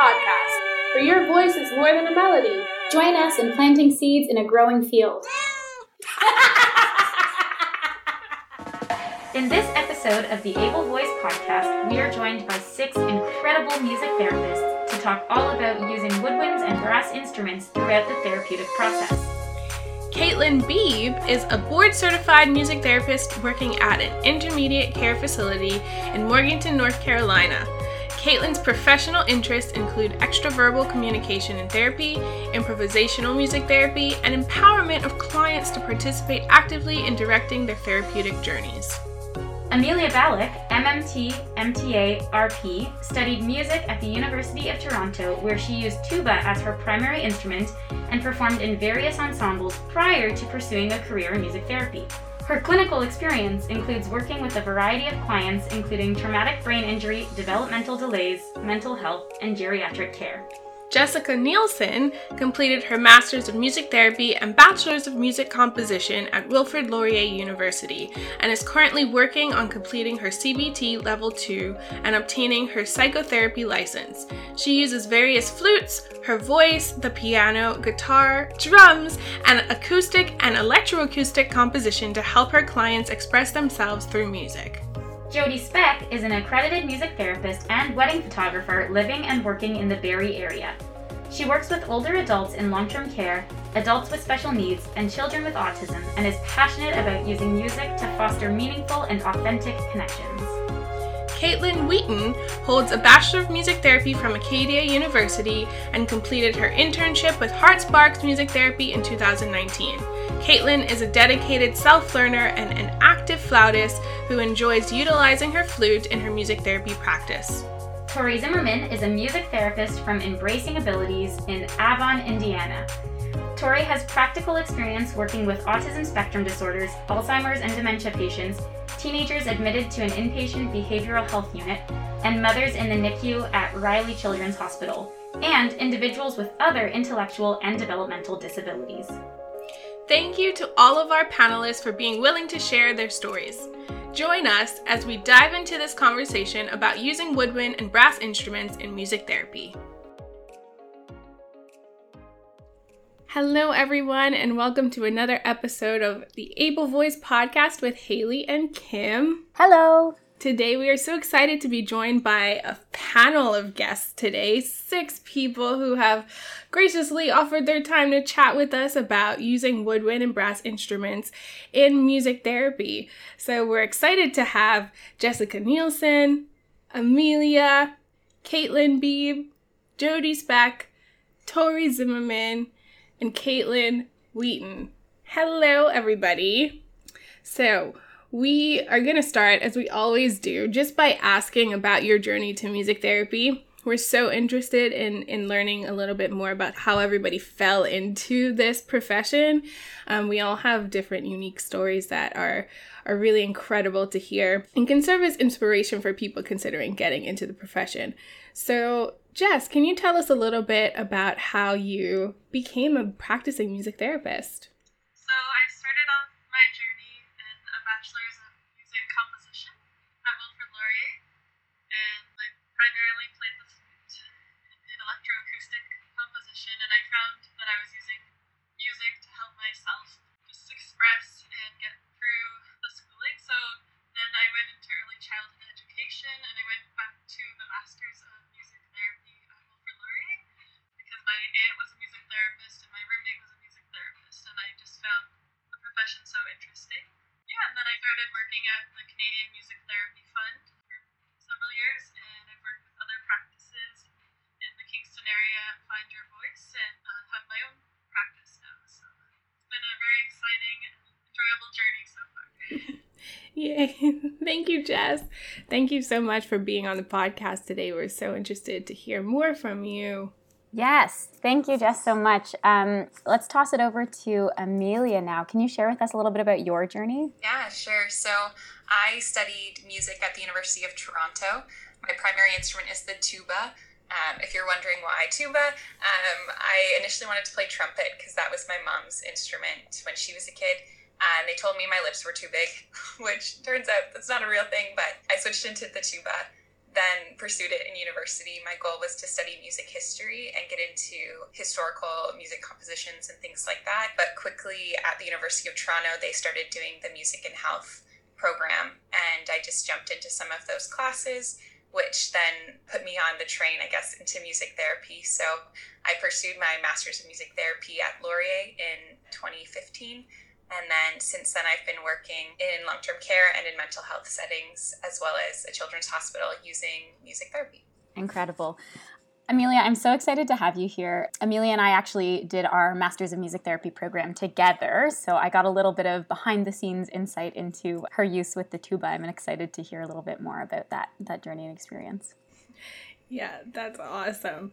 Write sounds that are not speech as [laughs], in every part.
podcast, where your voice is more than a melody. Join us in planting seeds in a growing field. In this episode of the Able Voice podcast, we are joined by six incredible music therapists to talk all about using woodwinds and brass instruments throughout the therapeutic process. Caitlin Beebe is a board certified music therapist working at an intermediate care facility in Morganton, North Carolina. Caitlin's professional interests include extraverbal communication and therapy, improvisational music therapy, and empowerment of clients to participate actively in directing their therapeutic journeys. Amelia Ballack, MMT, MTA, RP, studied music at the University of Toronto, where she used tuba as her primary instrument and performed in various ensembles prior to pursuing a career in music therapy. Her clinical experience includes working with a variety of clients, including traumatic brain injury, developmental delays, mental health, and geriatric care. Jessica Nielsen completed her Master's of Music Therapy and Bachelor's of Music Composition at Wilfrid Laurier University and is currently working on completing her CBT Level 2 and obtaining her psychotherapy license. She uses various flutes, her voice, the piano, guitar, drums, and acoustic and electroacoustic composition to help her clients express themselves through music. Jody Speck is an accredited music therapist and wedding photographer living and working in the Barrie area. She works with older adults in long term care, adults with special needs, and children with autism, and is passionate about using music to foster meaningful and authentic connections. Caitlin Wheaton holds a Bachelor of Music Therapy from Acadia University and completed her internship with Heart Sparks Music Therapy in 2019. Caitlin is a dedicated self learner and an active flautist who enjoys utilizing her flute in her music therapy practice. Tori Zimmerman is a music therapist from Embracing Abilities in Avon, Indiana. Tori has practical experience working with autism spectrum disorders, Alzheimer's and dementia patients, teenagers admitted to an inpatient behavioral health unit, and mothers in the NICU at Riley Children's Hospital, and individuals with other intellectual and developmental disabilities. Thank you to all of our panelists for being willing to share their stories. Join us as we dive into this conversation about using woodwind and brass instruments in music therapy. Hello, everyone, and welcome to another episode of the Able Voice podcast with Haley and Kim. Hello. Today, we are so excited to be joined by a panel of guests today. Six people who have graciously offered their time to chat with us about using woodwind and brass instruments in music therapy. So, we're excited to have Jessica Nielsen, Amelia, Caitlin Beebe, Jody Speck, Tori Zimmerman, and Caitlin Wheaton. Hello, everybody. So, we are going to start, as we always do, just by asking about your journey to music therapy. We're so interested in, in learning a little bit more about how everybody fell into this profession. Um, we all have different unique stories that are, are really incredible to hear and can serve as inspiration for people considering getting into the profession. So, Jess, can you tell us a little bit about how you became a practicing music therapist? Yay. [laughs] Thank you, Jess. Thank you so much for being on the podcast today. We're so interested to hear more from you. Yes, thank you, Jess, so much. Um, let's toss it over to Amelia now. Can you share with us a little bit about your journey? Yeah, sure. So I studied music at the University of Toronto. My primary instrument is the tuba. Um, if you're wondering why tuba, um, I initially wanted to play trumpet because that was my mom's instrument when she was a kid. And they told me my lips were too big, [laughs] which turns out that's not a real thing, but I switched into the tuba. then pursued it in university. My goal was to study music history and get into historical music compositions and things like that. But quickly at the University of Toronto, they started doing the music and health program, and I just jumped into some of those classes which then put me on the train, I guess, into music therapy. So I pursued my master's of music therapy at Laurier in 2015. And then since then, I've been working in long term care and in mental health settings, as well as a children's hospital using music therapy. Incredible. Amelia, I'm so excited to have you here. Amelia and I actually did our Masters of Music Therapy program together, so I got a little bit of behind the scenes insight into her use with the tuba. I'm excited to hear a little bit more about that that journey and experience. Yeah, that's awesome.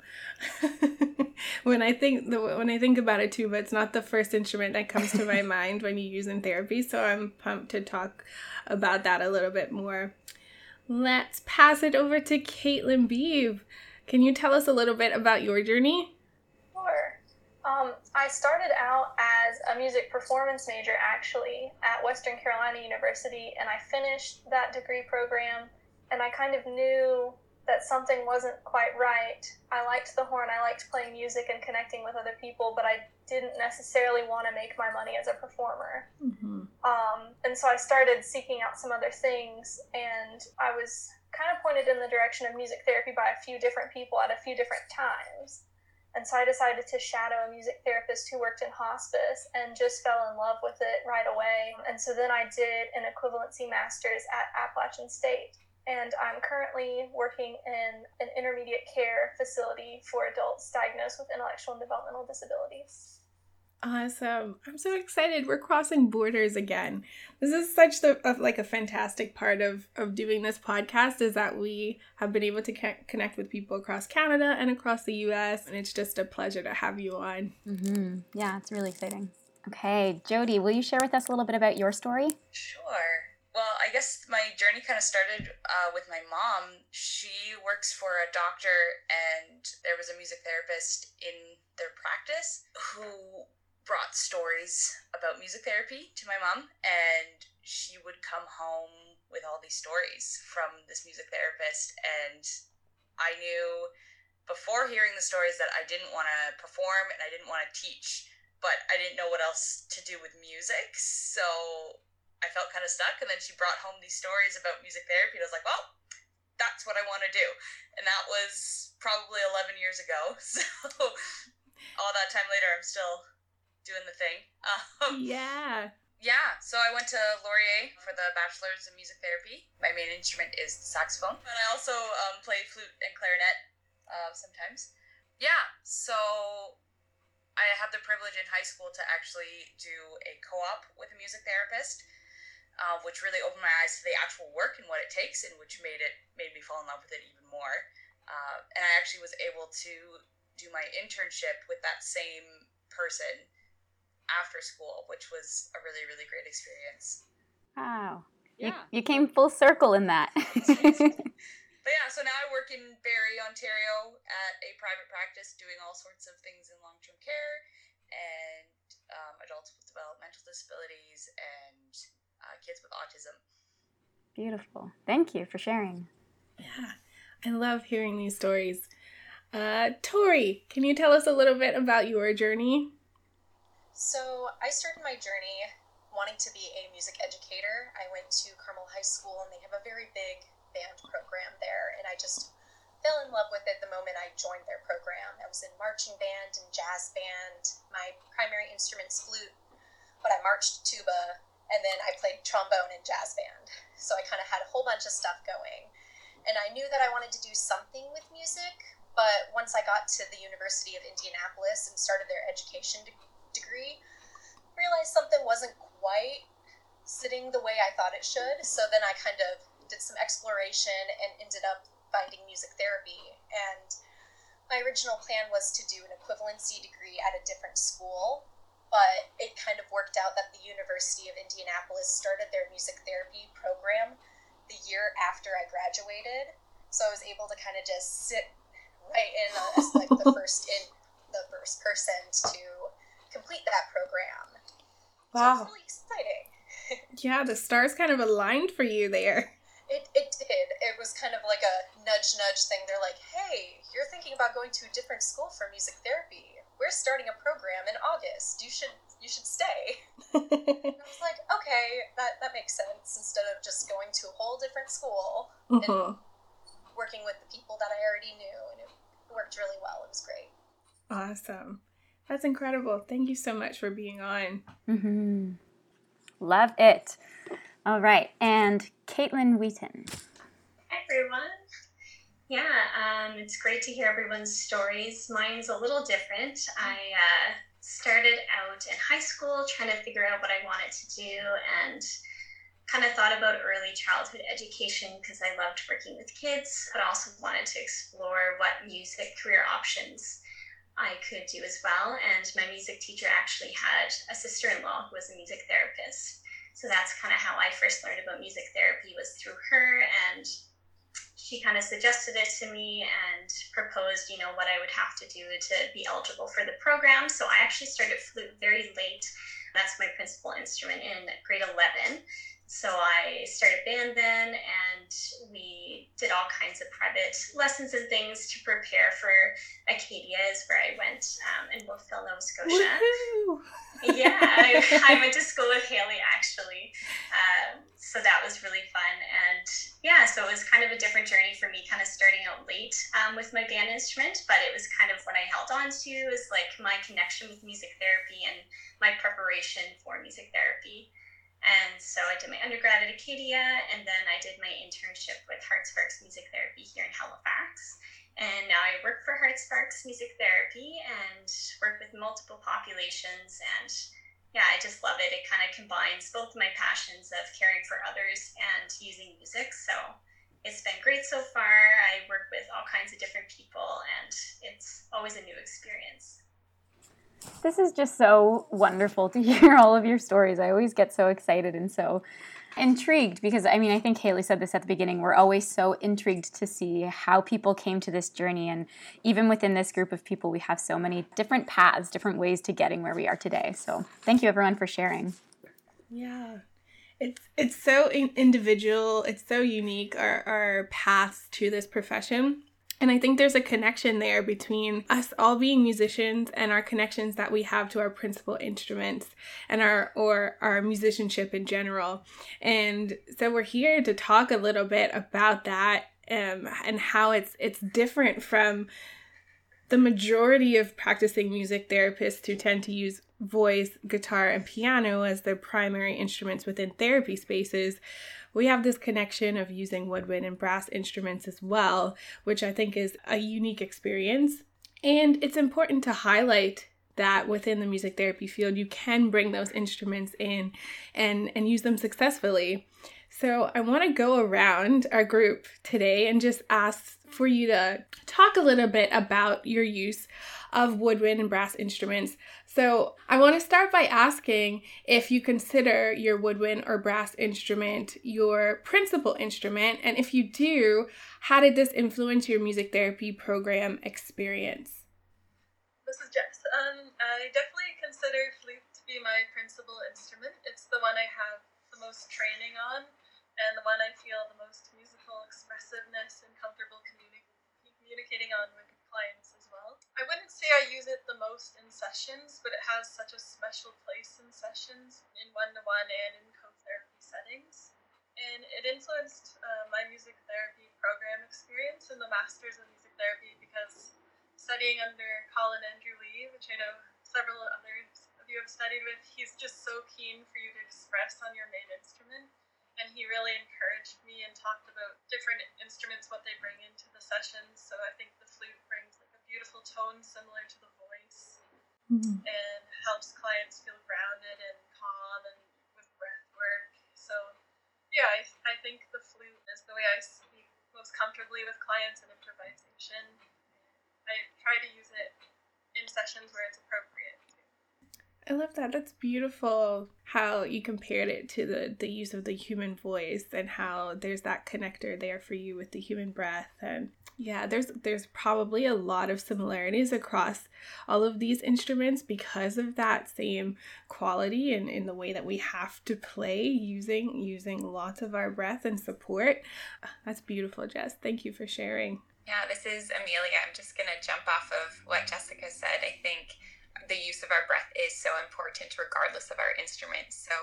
[laughs] when I think the when I think about a tuba, it's not the first instrument that comes to my [laughs] mind when you use in therapy. So I'm pumped to talk about that a little bit more. Let's pass it over to Caitlin Beebe. Can you tell us a little bit about your journey? Sure. Um, I started out as a music performance major actually at Western Carolina University, and I finished that degree program. And I kind of knew that something wasn't quite right. I liked the horn, I liked playing music and connecting with other people, but I didn't necessarily want to make my money as a performer. Mm-hmm. Um, and so I started seeking out some other things, and I was kind of pointed in the direction of music therapy by a few different people at a few different times. And so I decided to shadow a music therapist who worked in hospice and just fell in love with it right away. And so then I did an equivalency master's at Appalachian State and I'm currently working in an intermediate care facility for adults diagnosed with intellectual and developmental disabilities. Awesome. I'm so excited. We're crossing borders again. This is such the like a fantastic part of of doing this podcast is that we have been able to connect with people across Canada and across the US and it's just a pleasure to have you on. Mm-hmm. Yeah, it's really exciting. Okay, Jody, will you share with us a little bit about your story? Sure. I guess my journey kind of started uh, with my mom. She works for a doctor, and there was a music therapist in their practice who brought stories about music therapy to my mom, and she would come home with all these stories from this music therapist. And I knew before hearing the stories that I didn't want to perform and I didn't want to teach, but I didn't know what else to do with music. So I felt kind of stuck. And then she brought home these stories about music therapy. And I was like, well, that's what I want to do. And that was probably 11 years ago. [laughs] So all that time later, I'm still doing the thing. Um, yeah. Yeah, so I went to Laurier for the bachelor's in music therapy. My main instrument is the saxophone, and I also um, play flute and clarinet uh, sometimes. Yeah, so I had the privilege in high school to actually do a co op with a music therapist uh, which really opened my eyes to the actual work and what it takes, and which made it made me fall in love with it even more. Uh, and I actually was able to do my internship with that same person after school, which was a really really great experience. Wow. Yeah. You, you came full circle in that. [laughs] [laughs] but yeah, so now I work in Barrie, Ontario at a private practice doing all sorts of things in long term care and um, adults with developmental disabilities and uh, kids with autism. Beautiful. Thank you for sharing. Yeah, I love hearing these stories. Uh, Tori, can you tell us a little bit about your journey? So, I started my journey wanting to be a music educator. I went to Carmel High School and they have a very big band program there, and I just fell in love with it the moment I joined their program. I was in marching band and jazz band. My primary instrument's flute, but I marched tuba and then I played trombone in jazz band. So I kind of had a whole bunch of stuff going. And I knew that I wanted to do something with music, but once I got to the University of Indianapolis and started their education de- degree, realized something wasn't quite sitting the way I thought it should. So then I kind of did some exploration and ended up finding music therapy. And my original plan was to do an equivalency degree at a different school but it kind of worked out that the University of Indianapolis started their music therapy program the year after I graduated. So I was able to kind of just sit right in as like the [laughs] first in the first person to complete that program. Wow. So really exciting. [laughs] yeah, the stars kind of aligned for you there. It, it did. It was kind of like a nudge nudge thing. They're like, "Hey, you're thinking about going to a different school for music therapy. We're starting a program in August. You should you should stay." [laughs] I was like, "Okay, that that makes sense." Instead of just going to a whole different school mm-hmm. and working with the people that I already knew, and it worked really well. It was great. Awesome. That's incredible. Thank you so much for being on. Mm-hmm. Love it. All right. And Caitlin Wheaton. Hi, everyone. Yeah, um, it's great to hear everyone's stories. Mine's a little different. I uh, started out in high school trying to figure out what I wanted to do and kind of thought about early childhood education because I loved working with kids, but also wanted to explore what music career options I could do as well. And my music teacher actually had a sister in law who was a music therapist. So that's kind of how I first learned about music therapy was through her. And she kind of suggested it to me and proposed, you know, what I would have to do to be eligible for the program. So I actually started flute very late. That's my principal instrument in grade 11 so I started band then, and we did all kinds of private lessons and things to prepare for Acadia, is where I went um, in Wolfville, Nova Scotia. yeah, I, [laughs] I, went to school with Haley actually, um, so that was really fun. And yeah, so it was kind of a different journey for me, kind of starting out late um, with my band instrument, but it was kind of what I held on to is like my connection with music therapy and my preparation for music therapy. And so I did my undergrad at Acadia, and then I did my internship with Heart-Sparks Music Therapy here in Halifax. And now I work for Heart-Sparks Music Therapy and work with multiple populations. And yeah, I just love it. It kind of combines both my passions of caring for others and using music. So it's been great so far. I work with all kinds of different people, and it's always a new experience. This is just so wonderful to [laughs] hear all of your stories. I always get so excited and so intrigued because I mean, I think Haley said this at the beginning. We're always so intrigued to see how people came to this journey. And even within this group of people, we have so many different paths, different ways to getting where we are today. So thank you, everyone, for sharing. Yeah. It's, it's so individual. It's so unique, our, our paths to this profession. And I think there's a connection there between us all being musicians and our connections that we have to our principal instruments and our or our musicianship in general. And so we're here to talk a little bit about that um, and how it's it's different from the majority of practicing music therapists who tend to use voice, guitar, and piano as their primary instruments within therapy spaces we have this connection of using woodwind and brass instruments as well, which I think is a unique experience. And it's important to highlight that within the music therapy field, you can bring those instruments in and, and use them successfully. So, I want to go around our group today and just ask for you to talk a little bit about your use of woodwind and brass instruments. So, I want to start by asking if you consider your woodwind or brass instrument your principal instrument, and if you do, how did this influence your music therapy program experience? This is Jess. Um, I definitely consider flute to be my principal instrument. It's the one I have the most training on, and the one I feel the most musical expressiveness and comfortable communi- communicating on with clients I wouldn't say I use it the most in sessions, but it has such a special place in sessions, in one to one and in co therapy settings. And it influenced uh, my music therapy program experience in the Masters of Music Therapy because studying under Colin Andrew Lee, which I know several others of you have studied with, he's just so keen for you to express on your main instrument. And he really encouraged me and talked about different instruments, what they bring into the sessions. So I think the flute brings like a beautiful tone similar to the mm-hmm. and helps clients feel grounded and calm and with breath work. So, yeah, I, I think the flute is the way I speak most comfortably with clients in improvisation. I try to use it in sessions where it's appropriate. I love that. That's beautiful. how you compared it to the the use of the human voice and how there's that connector there for you with the human breath. And yeah there's there's probably a lot of similarities across all of these instruments because of that same quality and in the way that we have to play using using lots of our breath and support. Ah, that's beautiful jess. Thank you for sharing. Yeah this is amelia. I'm just gonna jump off of what jessica said. I think the use of our breath is so important regardless of our instruments. So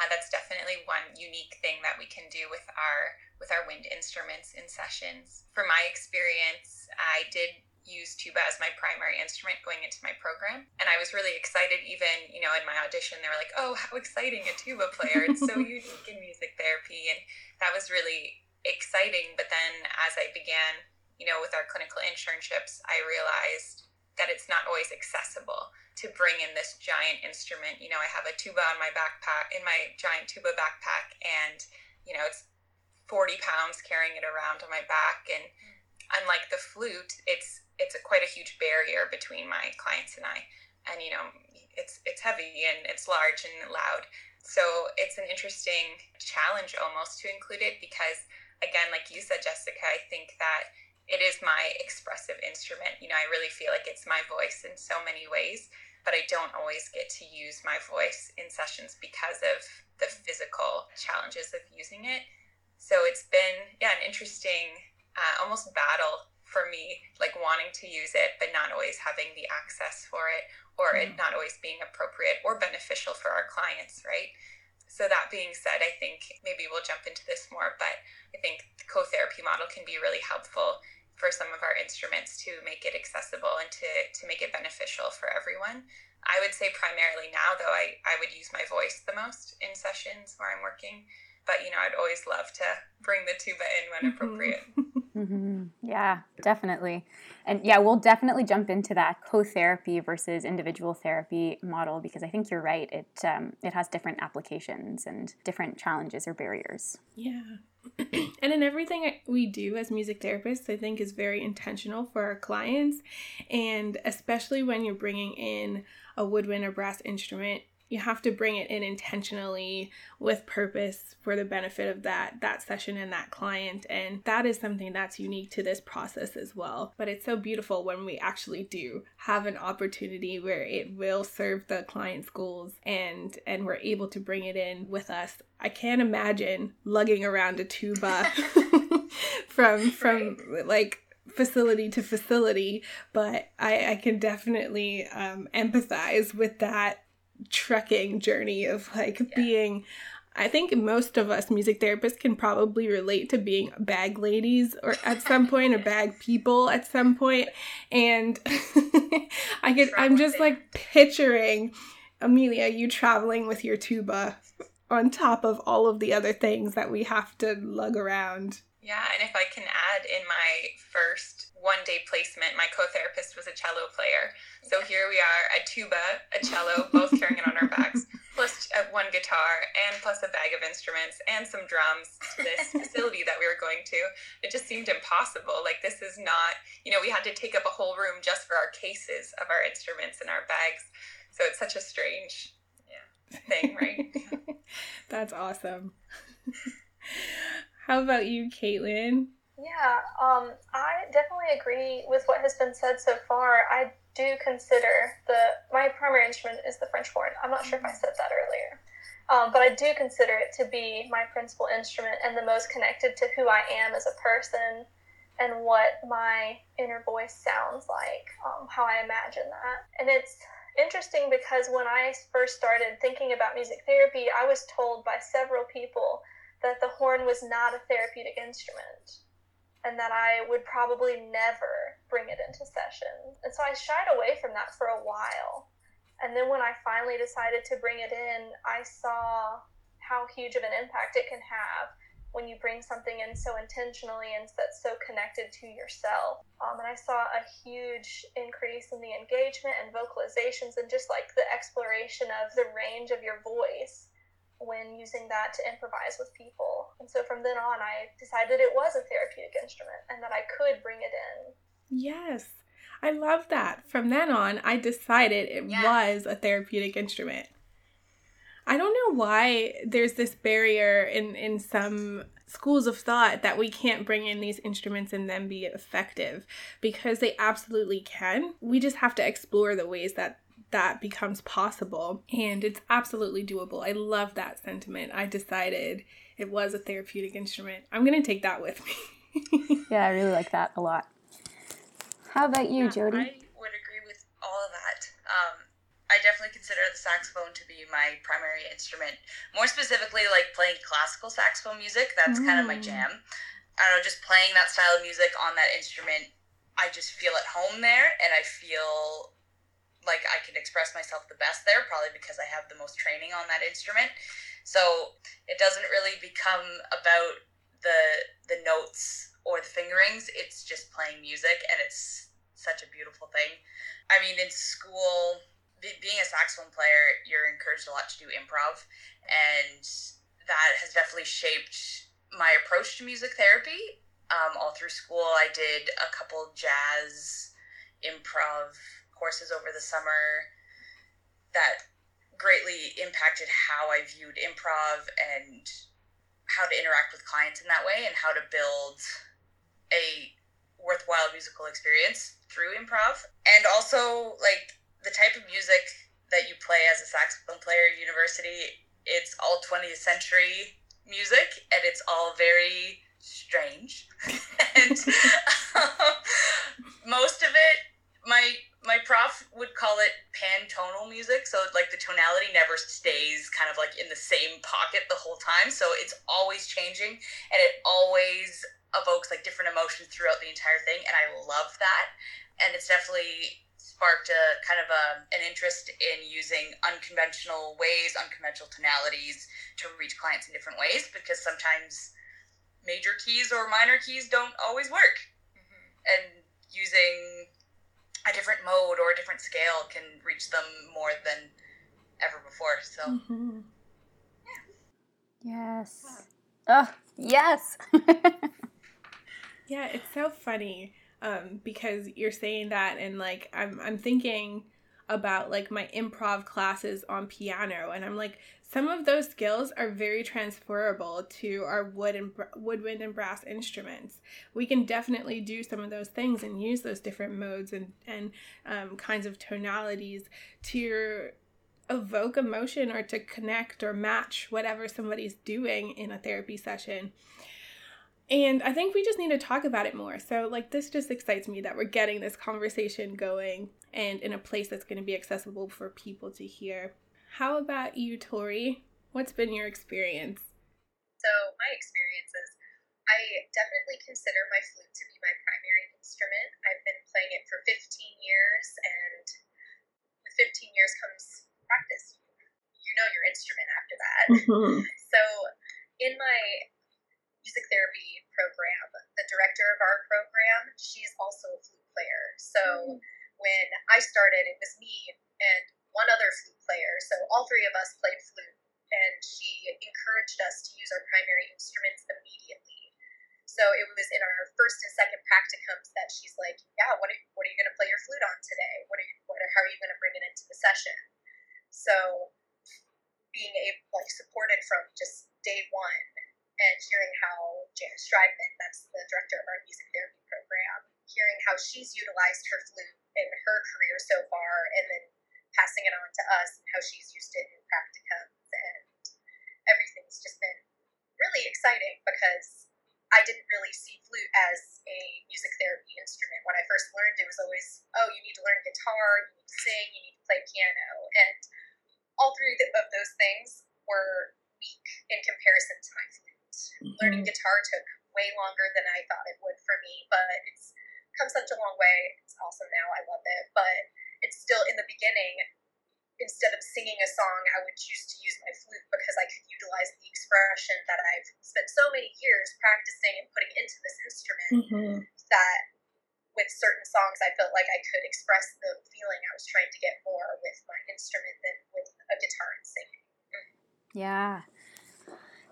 uh, that's definitely one unique thing that we can do with our with our wind instruments in sessions. From my experience, I did use tuba as my primary instrument going into my program and i was really excited even you know in my audition they were like oh how exciting a tuba player it's so [laughs] unique in music therapy and that was really exciting but then as i began you know with our clinical internships i realized that it's not always accessible to bring in this giant instrument. You know, I have a tuba on my backpack, in my giant tuba backpack, and, you know, it's 40 pounds carrying it around on my back. And unlike the flute, it's, it's a, quite a huge barrier between my clients and I. And, you know, it's, it's heavy and it's large and loud. So it's an interesting challenge almost to include it because, again, like you said, Jessica, I think that it is my expressive instrument. You know, I really feel like it's my voice in so many ways, but I don't always get to use my voice in sessions because of the physical challenges of using it. So it's been, yeah, an interesting, uh, almost battle for me, like wanting to use it, but not always having the access for it, or mm. it not always being appropriate or beneficial for our clients, right? So that being said, I think maybe we'll jump into this more, but I think the co-therapy model can be really helpful for some of our instruments to make it accessible and to, to make it beneficial for everyone. I would say primarily now, though, I, I would use my voice the most in sessions where I'm working. But, you know, I'd always love to bring the tuba in when mm-hmm. appropriate. [laughs] Mm-hmm. Yeah, definitely. And yeah, we'll definitely jump into that co-therapy versus individual therapy model because I think you're right. It um, it has different applications and different challenges or barriers. Yeah. And in everything we do as music therapists, I think is very intentional for our clients. And especially when you're bringing in a woodwind or brass instrument, you have to bring it in intentionally with purpose for the benefit of that that session and that client. And that is something that's unique to this process as well. But it's so beautiful when we actually do have an opportunity where it will serve the client's goals and and we're able to bring it in with us. I can't imagine lugging around a tuba from [laughs] from right. like facility to facility, but I, I can definitely um, empathize with that trekking journey of like yeah. being I think most of us music therapists can probably relate to being bag ladies or at some point or [laughs] bag people at some point and [laughs] I could I'm just like picturing Amelia you traveling with your tuba on top of all of the other things that we have to lug around. Yeah, and if I can add in my first one day placement, my co therapist was a cello player. So here we are, a tuba, a cello, both carrying it on our backs, [laughs] plus uh, one guitar, and plus a bag of instruments and some drums to this [laughs] facility that we were going to. It just seemed impossible. Like, this is not, you know, we had to take up a whole room just for our cases of our instruments and our bags. So it's such a strange yeah, thing, right? [laughs] That's awesome. How about you, Caitlin? Yeah, um, I definitely agree with what has been said so far. I do consider the my primary instrument is the French horn. I'm not sure if I said that earlier, um, but I do consider it to be my principal instrument and the most connected to who I am as a person and what my inner voice sounds like, um, how I imagine that. And it's interesting because when I first started thinking about music therapy, I was told by several people that the horn was not a therapeutic instrument and that I would probably never bring it into session. And so I shied away from that for a while. And then when I finally decided to bring it in, I saw how huge of an impact it can have when you bring something in so intentionally and that's so connected to yourself. Um, and I saw a huge increase in the engagement and vocalizations and just like the exploration of the range of your voice when using that to improvise with people. And so from then on, I decided it was a therapeutic instrument and that I could bring it in. Yes. I love that. From then on, I decided it yeah. was a therapeutic instrument. I don't know why there's this barrier in in some schools of thought that we can't bring in these instruments and then be effective because they absolutely can. We just have to explore the ways that that becomes possible and it's absolutely doable. I love that sentiment. I decided it was a therapeutic instrument. I'm going to take that with me. [laughs] yeah, I really like that a lot. How about you, yeah, Jody? I would agree with all of that. Um, I definitely consider the saxophone to be my primary instrument. More specifically, like playing classical saxophone music, that's mm. kind of my mm. jam. I don't know, just playing that style of music on that instrument, I just feel at home there and I feel like I can express myself the best there, probably because I have the most training on that instrument. So it doesn't really become about the the notes or the fingerings. It's just playing music and it's such a beautiful thing. I mean, in school, being a saxophone player, you're encouraged a lot to do improv, and that has definitely shaped my approach to music therapy. Um, all through school, I did a couple jazz improv courses over the summer that greatly impacted how I viewed improv and how to interact with clients in that way and how to build a worthwhile musical experience through improv. And also, like, the type of music that you play as a saxophone player at university, it's all 20th century music and it's all very strange. [laughs] and [laughs] um, most of it, my my prof would call it pantonal music. So like the tonality never stays kind of like in the same pocket the whole time. So it's always changing and it always evokes like different emotions throughout the entire thing. And I love that. And it's definitely sparked a kind of a, an interest in using unconventional ways, unconventional tonalities to reach clients in different ways because sometimes major keys or minor keys don't always work. Mm-hmm. And using a different mode or a different scale can reach them more than ever before. So, mm-hmm. yeah. Yes. Oh, yes. [laughs] yeah, it's so funny um, because you're saying that and like I'm I'm thinking about like my improv classes on piano and I'm like some of those skills are very transferable to our wood and woodwind and brass instruments. We can definitely do some of those things and use those different modes and and um, kinds of tonalities to evoke emotion or to connect or match whatever somebody's doing in a therapy session. And I think we just need to talk about it more. So, like, this just excites me that we're getting this conversation going and in a place that's going to be accessible for people to hear. How about you, Tori? What's been your experience? So, my experience is I definitely consider my flute to be my primary instrument. I've been playing it for 15 years, and with 15 years comes practice. You know your instrument after that. Mm-hmm. So, in my music therapy program, the director of our program, she's also a flute player. So mm-hmm. when I started, it was me and one other flute player. So all three of us played flute, and she encouraged us to use our primary instruments immediately. So it was in our first and second practicums that she's like, "Yeah, what are, what are you going to play your flute on today? What are you, what are, how are you going to bring it into the session?" So being able like supported from just day one and hearing how Janice Striveman, that's the director of our music therapy program, hearing how she's utilized her flute in her career so far, and then passing it on to us and how she's used it in practicums, and everything's just been really exciting because I didn't really see flute as a music therapy instrument. When I first learned, it was always, oh, you need to learn guitar, you need to sing, you need to play piano, and all three of those things were weak in comparison to my flute. Mm-hmm. Learning guitar took way longer than I thought it would for me, but it's come such a long way. It's awesome now. I love it. But it's still in the beginning, instead of singing a song, I would choose to use my flute because I could utilize the expression that I've spent so many years practicing and putting into this instrument mm-hmm. that with certain songs I felt like I could express the feeling I was trying to get more with my instrument than with a guitar and singing. Yeah.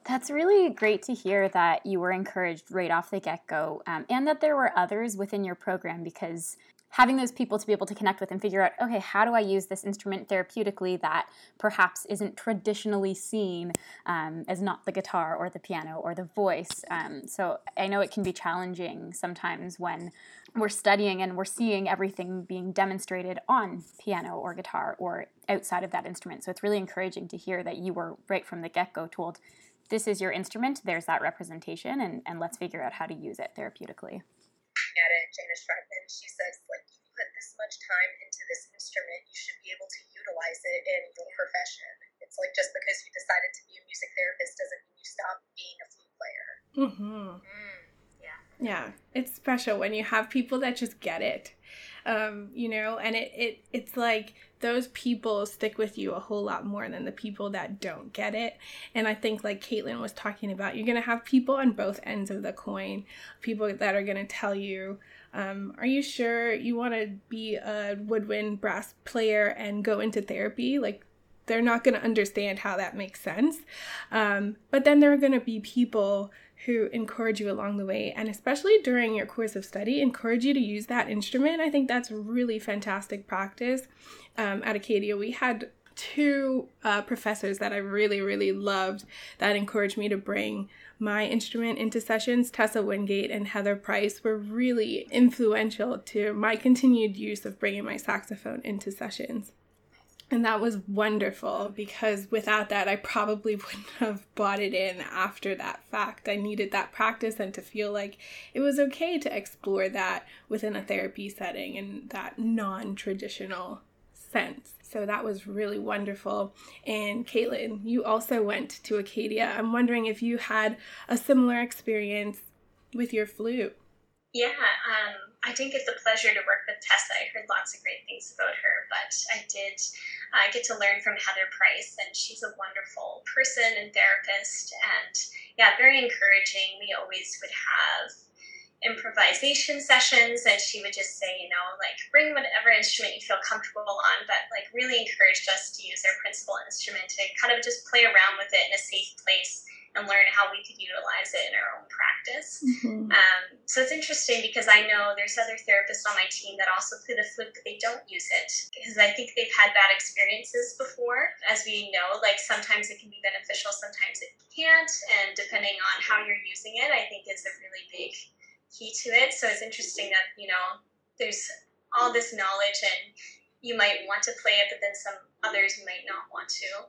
That's really great to hear that you were encouraged right off the get go um, and that there were others within your program because having those people to be able to connect with and figure out, okay, how do I use this instrument therapeutically that perhaps isn't traditionally seen um, as not the guitar or the piano or the voice. Um, so I know it can be challenging sometimes when we're studying and we're seeing everything being demonstrated on piano or guitar or outside of that instrument. So it's really encouraging to hear that you were right from the get go told, this is your instrument, there's that representation, and, and let's figure out how to use it therapeutically at it, Janice Schreckman, she says, like, you put this much time into this instrument, you should be able to utilize it in your profession. It's like just because you decided to be a music therapist doesn't mean you stop being a flute player. Mm-hmm. Mm, yeah. It's special when you have people that just get it. Um, you know, and it, it it's like those people stick with you a whole lot more than the people that don't get it. And I think, like Caitlin was talking about, you're to have people on both ends of the coin, people that are to tell you, um, Are you sure you want to be a woodwind brass player and go into therapy? Like, they're not to understand how that makes sense. Um, but then there are to be people who encourage you along the way and especially during your course of study encourage you to use that instrument i think that's really fantastic practice um, at Acadia, we had two uh, professors that I really, really loved that encouraged me to bring my instrument into sessions. Tessa Wingate and Heather Price were really influential to my continued use of bringing my saxophone into sessions. And that was wonderful because without that, I probably [laughs] wouldn't have bought it in after that fact. I needed that practice and to feel like it was okay to explore that within a therapy setting in that non traditional sense. So that was really wonderful. And Caitlin, you also went to Acadia. I'm wondering if you had a similar experience with your flute. Yeah, um, I didn't get the pleasure to work with Tessa. I heard lots of great things about her, but I did uh, get to learn from Heather Price, and she's a wonderful person and therapist. And yeah, very encouraging. We always would have improvisation sessions and she would just say you know like bring whatever instrument you feel comfortable on but like really encouraged us to use our principal instrument to kind of just play around with it in a safe place and learn how we could utilize it in our own practice mm-hmm. um, so it's interesting because i know there's other therapists on my team that also play the flute but they don't use it because i think they've had bad experiences before as we know like sometimes it can be beneficial sometimes it can't and depending on how you're using it i think is a really big key to it. So it's interesting that, you know, there's all this knowledge and you might want to play it, but then some others might not want to.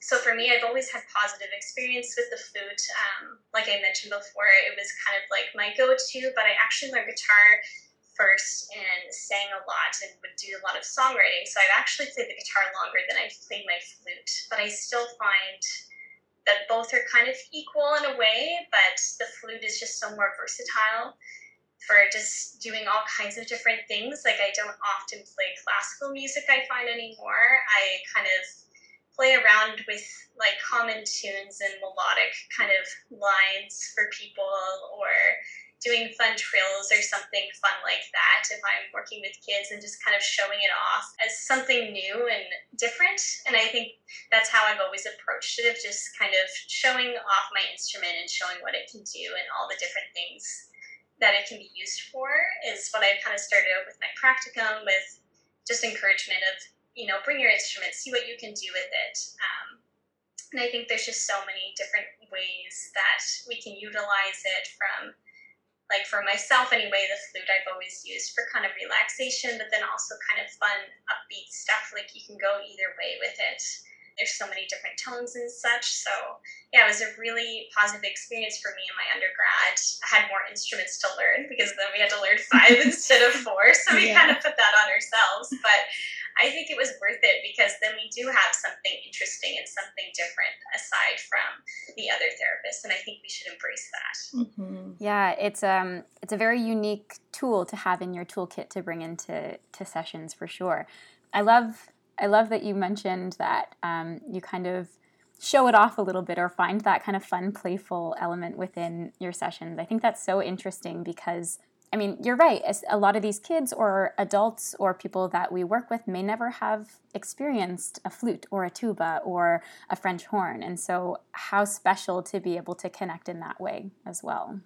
So for me, I've always had positive experience with the flute. Um, like I mentioned before, it was kind of like my go-to, but I actually learned guitar first and sang a lot and would do a lot of songwriting. So I've actually played the guitar longer than I've played my flute, but I still find that both are kind of equal in a way, but the flute is just so more versatile for just doing all kinds of different things. Like I don't often play classical music I find anymore. I kind of play around with like common tunes and melodic kind of lines for people or doing fun trills or something fun like that if I'm working with kids and just kind of showing it off as something new and different. And I think that's how I've always approached it of just kind of showing off my instrument and showing what it can do and all the different things that it can be used for is what I kind of started out with my practicum with just encouragement of, you know, bring your instrument, see what you can do with it. Um, and I think there's just so many different ways that we can utilize it from like for myself anyway, the flute I've always used for kind of relaxation, but then also kind of fun, upbeat stuff. Like you can go either way with it. There's so many different tones and such. So yeah, it was a really positive experience for me in my undergrad. I had more instruments to learn because then we had to learn five [laughs] instead of four. So we yeah. kind of put that on ourselves. But I think it was worth it because then we do have something interesting and something different aside from the other therapists, and I think we should embrace that. Mm-hmm. Yeah, it's um it's a very unique tool to have in your toolkit to bring into to sessions for sure. I love I love that you mentioned that um, you kind of show it off a little bit or find that kind of fun, playful element within your sessions. I think that's so interesting because I mean, you're right. A lot of these kids or adults or people that we work with may never have experienced a flute or a tuba or a French horn. And so, how special to be able to connect in that way as well.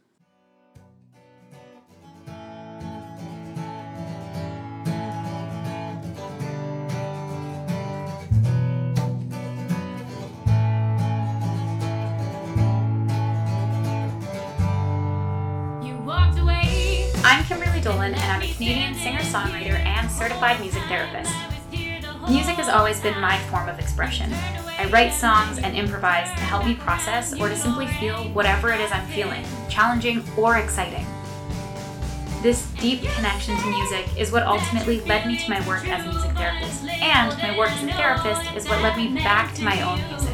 A Canadian singer songwriter and certified music therapist. Music has always been my form of expression. I write songs and improvise to help me process or to simply feel whatever it is I'm feeling, challenging or exciting. This deep connection to music is what ultimately led me to my work as a music therapist, and my work as a therapist is what led me back to my own music.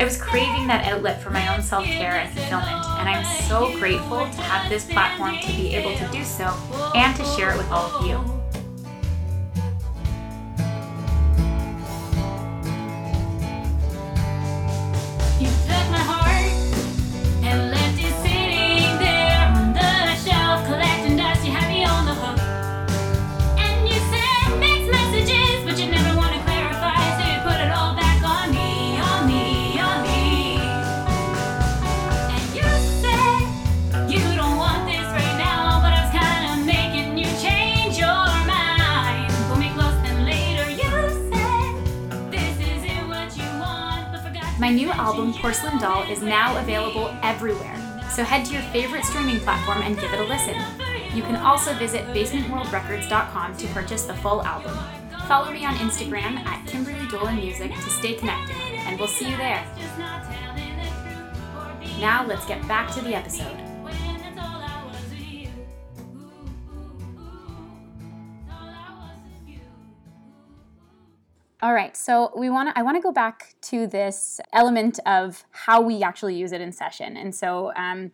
I was craving that outlet for my own self care and fulfillment, and I'm so grateful to have this platform to be able to do so and to share it with all of you. Album, Porcelain Doll, is now available everywhere. So head to your favorite streaming platform and give it a listen. You can also visit basementworldrecords.com to purchase the full album. Follow me on Instagram at Kimberly Dolan Music to stay connected, and we'll see you there. Now let's get back to the episode. All right, so we want to. I want to go back to this element of how we actually use it in session, and so um,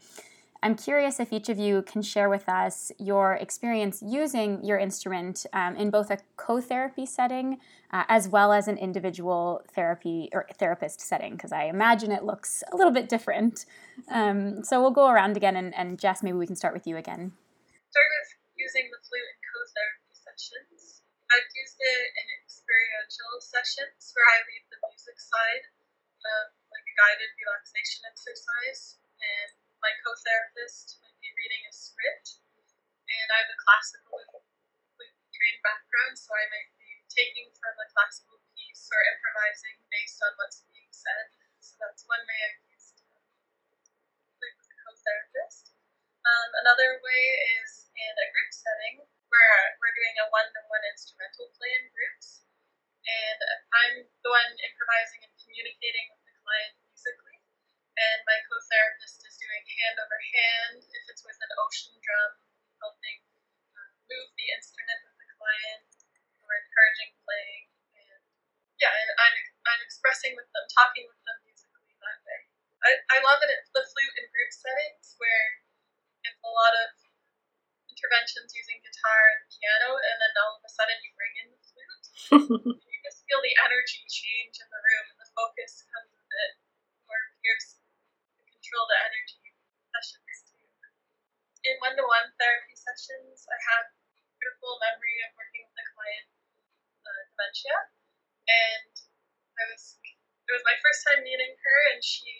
I'm curious if each of you can share with us your experience using your instrument um, in both a co-therapy setting uh, as well as an individual therapy or therapist setting, because I imagine it looks a little bit different. Um, so we'll go around again, and, and Jess, maybe we can start with you again. Start with using the flute in co-therapy sessions. I've used it in experiential sessions where I lead the music side, um, like a guided relaxation exercise, and my co-therapist might be reading a script. And I have a classical trained background, so I might be taking from a classical piece or improvising based on what's being said. So that's one way I've used flute with a co-therapist. Um, another way is in a group setting where we're doing a one-to-one instrumental play in groups and I'm the one improvising and communicating with the client musically. And my co-therapist is doing hand over hand, if it's with an ocean drum, helping uh, move the instrument with the client, or encouraging playing. And yeah, and I'm, I'm expressing with them, talking with them musically that way. I, I love it at the flute in group settings where it's a lot of interventions using guitar and piano, and then all of a sudden you bring in the flute. [laughs] feel the energy change in the room and the focus comes bit more fierce. To control the energy sessions too. In one to one therapy sessions, I have a beautiful memory of working with a client uh, dementia. And I was it was my first time meeting her and she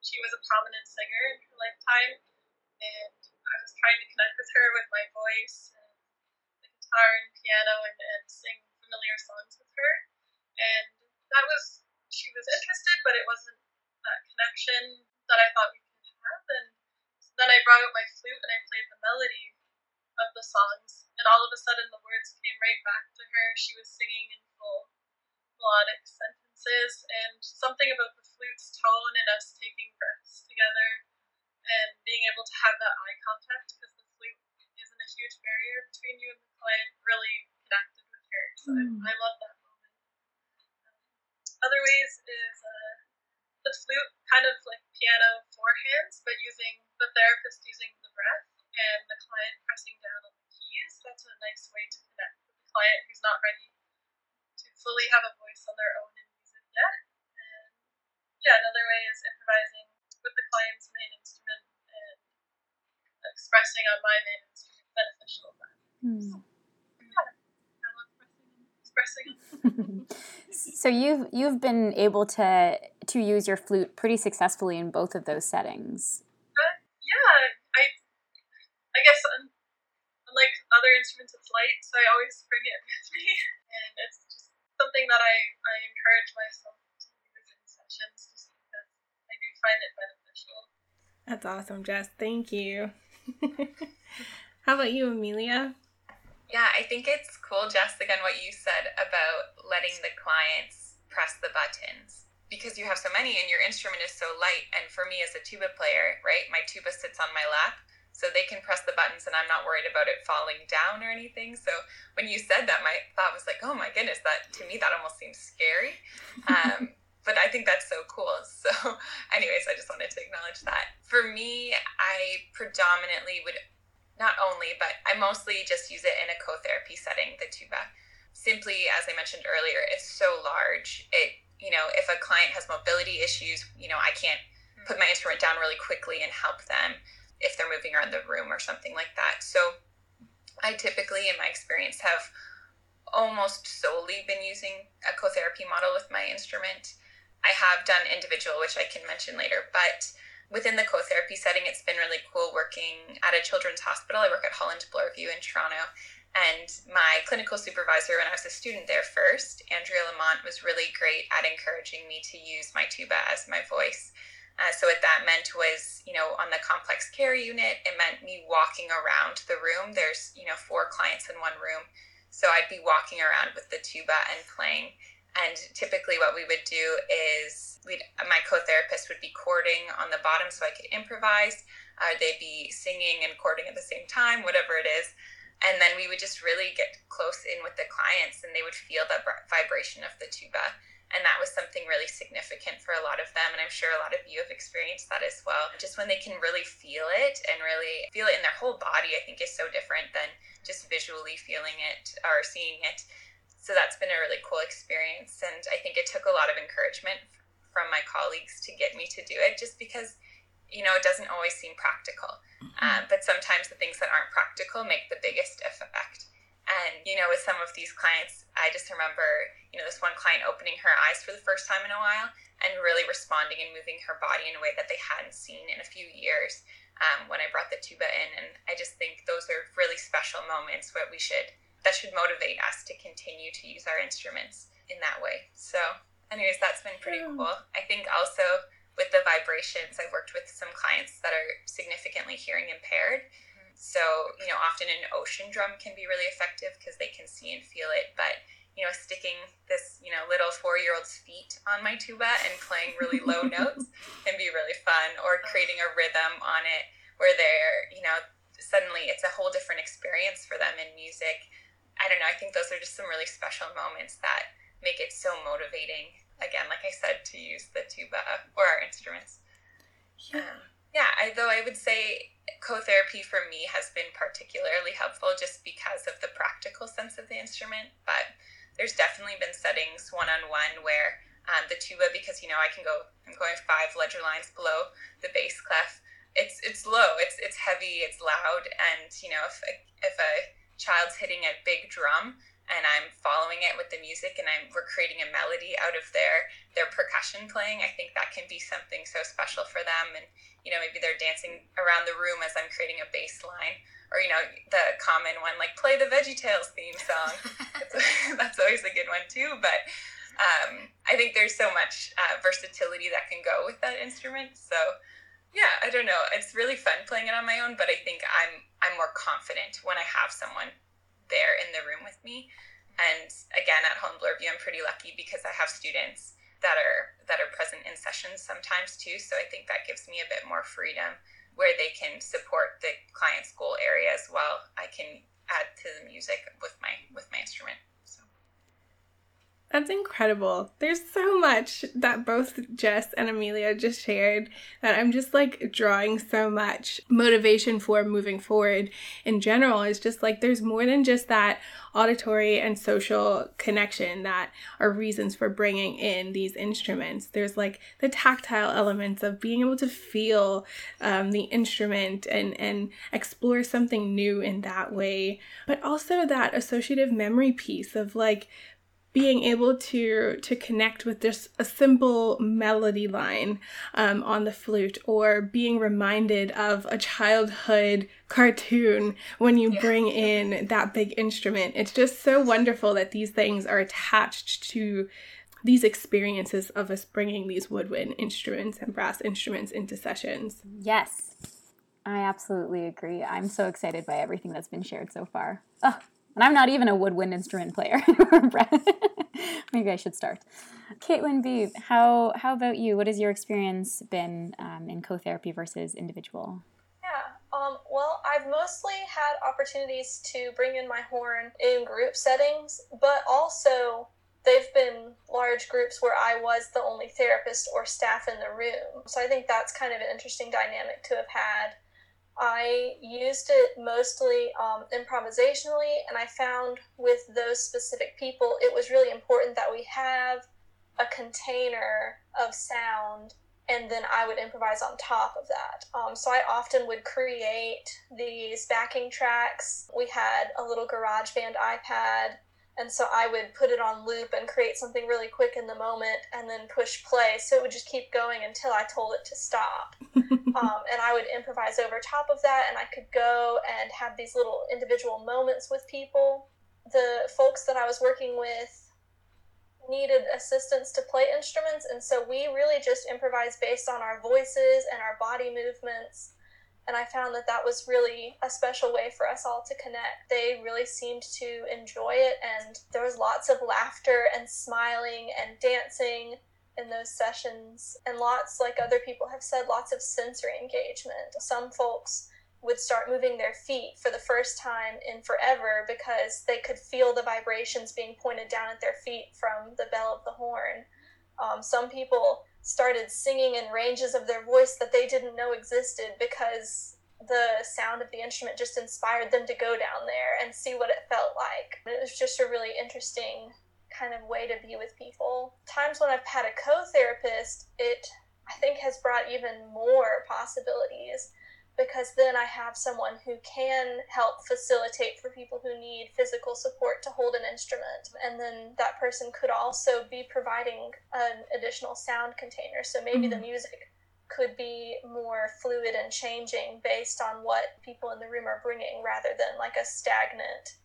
she was a prominent singer in her lifetime. And I was trying to connect with her with my voice and the guitar and piano and, and sing familiar songs with her, and that was she was interested, but it wasn't that connection that I thought we could have. And then I brought out my flute and I played the melody of the songs, and all of a sudden the words came right back to her. She was singing in full melodic sentences, and something about the flute's tone and us taking breaths together and being able to have that eye contact because the flute isn't a huge barrier between you and the client really connected so mm. I, I love that moment. Um, other ways is uh, the flute, kind of like piano four hands, but using the therapist using the breath and the client pressing down on the keys. That's a nice way to connect with the client who's not ready to fully have a voice on their own in music yet. And yeah, another way is improvising with the client's main instrument and expressing on my main instrument beneficial. Mm. so [laughs] you've you've been able to to use your flute pretty successfully in both of those settings. Uh, yeah, I I guess um, unlike other instruments, it's light, so I always bring it with me, [laughs] and it's just something that I I encourage myself to use in sessions, just because I do find it beneficial. That's awesome, Jess. Thank you. [laughs] How about you, Amelia? Yeah, I think it's cool, Jess, again, what you said about letting the clients press the buttons because you have so many and your instrument is so light. And for me as a tuba player, right, my tuba sits on my lap. So they can press the buttons and I'm not worried about it falling down or anything. So when you said that, my thought was like, oh my goodness, that to me, that almost seems scary. [laughs] Um, but I think that's so cool. [laughs] So, anyways, I just wanted to acknowledge that. For me, I predominantly would not only, but I mostly just use it in a co-therapy setting, the tuba. Simply, as I mentioned earlier, it's so large. It, you know, if a client has mobility issues, you know, I can't put my instrument down really quickly and help them if they're moving around the room or something like that. So I typically, in my experience, have almost solely been using a co-therapy model with my instrument. I have done individual, which I can mention later, but within the co-therapy setting, it's been really cool working at a children's hospital. I work at Holland Bloorview in Toronto. And my clinical supervisor, when I was a student there first, Andrea Lamont, was really great at encouraging me to use my tuba as my voice. Uh, so what that meant was, you know, on the complex care unit, it meant me walking around the room. There's, you know, four clients in one room. So I'd be walking around with the tuba and playing. And typically what we would do is my co-therapist would be chording on the bottom so I could improvise. Uh, they'd be singing and chording at the same time, whatever it is. And then we would just really get close in with the clients and they would feel the vibration of the tuba. And that was something really significant for a lot of them. And I'm sure a lot of you have experienced that as well. Just when they can really feel it and really feel it in their whole body, I think is so different than just visually feeling it or seeing it. So that's been a really cool experience. And I think it took a lot of encouragement from my colleagues to get me to do it just because you know it doesn't always seem practical mm-hmm. um, but sometimes the things that aren't practical make the biggest effect and you know with some of these clients i just remember you know this one client opening her eyes for the first time in a while and really responding and moving her body in a way that they hadn't seen in a few years um, when i brought the tuba in and i just think those are really special moments where we should that should motivate us to continue to use our instruments in that way so anyways, that's been pretty cool. I think also with the vibrations, I've worked with some clients that are significantly hearing impaired. So, you know, often an ocean drum can be really effective because they can see and feel it. But, you know, sticking this, you know, little four year old's feet on my tuba and playing really low [laughs] notes can be really fun, or oh. creating a rhythm on it where they're, you know, suddenly it's a whole different experience for them in music. I don't know. I think those are just some really special moments that make it so motivating. Again, like I said, to use the tuba or our instruments. Yeah. Um, yeah, I, though I would say co-therapy for me has been particularly helpful just because of the practical sense of the instrument. But there's definitely been settings one-on-one where um, the tuba, because you know I can go, I'm going five ledger lines below the bass clef. It's it's low, it's it's heavy, it's loud, and you know if a, if a child's hitting a big drum, and I'm following it with the music and I'm we're creating a melody out of their their percussion playing. I think that can be something so special for them and you know maybe they're dancing around the room as I'm creating a bass line or you know the common one like play the VeggieTales theme song. [laughs] [laughs] that's always a good one too, but um, I think there's so much uh, versatility that can go with that instrument. So yeah, I don't know. It's really fun playing it on my own, but I think I'm I'm more confident when I have someone there in the room with me. And again, at Holland Bloorview, I'm pretty lucky because I have students that are that are present in sessions sometimes too. So I think that gives me a bit more freedom where they can support the client's goal area as well. I can add to the music with my with my instrument. That's incredible. There's so much that both Jess and Amelia just shared that I'm just like drawing so much motivation for moving forward in general. It's just like there's more than just that auditory and social connection that are reasons for bringing in these instruments. There's like the tactile elements of being able to feel um, the instrument and, and explore something new in that way, but also that associative memory piece of like being able to to connect with just a simple melody line um, on the flute or being reminded of a childhood cartoon when you yeah. bring in that big instrument it's just so wonderful that these things are attached to these experiences of us bringing these woodwind instruments and brass instruments into sessions yes I absolutely agree. I'm so excited by everything that's been shared so far. Oh, and I'm not even a woodwind instrument player. [laughs] Maybe I should start. Caitlin B, how how about you? What has your experience been um, in co-therapy versus individual? Yeah, um, well, I've mostly had opportunities to bring in my horn in group settings, but also they've been large groups where I was the only therapist or staff in the room. So I think that's kind of an interesting dynamic to have had. I used it mostly um, improvisationally, and I found with those specific people, it was really important that we have a container of sound, and then I would improvise on top of that. Um, so I often would create these backing tracks. We had a little GarageBand iPad and so I would put it on loop and create something really quick in the moment and then push play. So it would just keep going until I told it to stop. [laughs] um, and I would improvise over top of that, and I could go and have these little individual moments with people. The folks that I was working with needed assistance to play instruments, and so we really just improvised based on our voices and our body movements and I found that that was really a special way for us all to connect. They really seemed to enjoy it, and there was lots of laughter and smiling and dancing in those sessions, and lots, like other people have said, lots of sensory engagement. Some folks would start moving their feet for the first time in forever because they could feel the vibrations being pointed down at their feet from the bell of the horn. Um, some people started singing in ranges of their voice that they didn't know existed because the sound of the instrument just inspired them to go down there and see what it felt like. It was just a really interesting kind of way to be with people. Times when I've had a co therapist, it I think has brought even more possibilities because then I have someone who can help facilitate for people who need physical support to hold an instrument. And then that person could also be providing an additional sound container. So maybe mm-hmm. the music could be more fluid and changing based on what people in the room are bringing rather than like a stagnant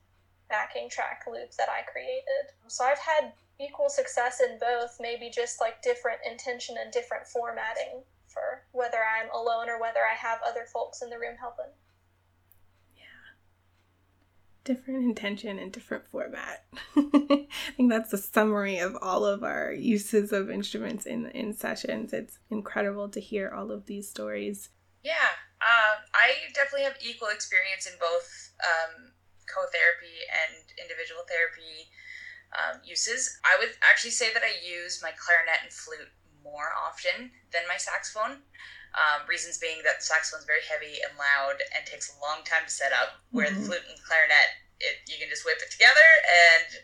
backing track loop that I created. So I've had equal success in both, maybe just like different intention and different formatting for whether I'm alone or whether I have other folks in the room helping. Yeah. Different [laughs] intention and different format. [laughs] I think that's the summary of all of our uses of instruments in in sessions. It's incredible to hear all of these stories. Yeah, um, I definitely have equal experience in both um, co-therapy and individual therapy um, uses. I would actually say that I use my clarinet and flute more often than my saxophone. Um, reasons being that the saxophone is very heavy and loud and takes a long time to set up, where mm-hmm. the flute and clarinet, it, you can just whip it together and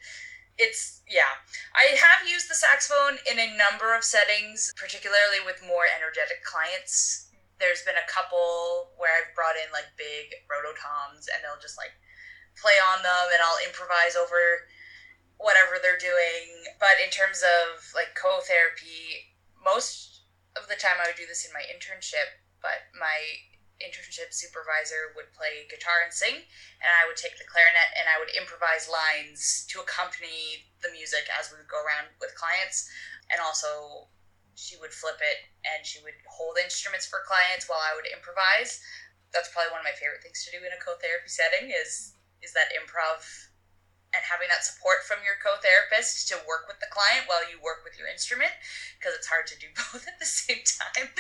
it's yeah i have used the saxophone in a number of settings particularly with more energetic clients there's been a couple where i've brought in like big rototoms and they'll just like play on them and i'll improvise over whatever they're doing but in terms of like co-therapy most of the time I would do this in my internship, but my internship supervisor would play guitar and sing, and I would take the clarinet and I would improvise lines to accompany the music as we would go around with clients. And also, she would flip it and she would hold instruments for clients while I would improvise. That's probably one of my favorite things to do in a co-therapy setting is is that improv and having that support from your co-therapist to work with the client while you work with your instrument because it's hard to do [laughs] both at the same time.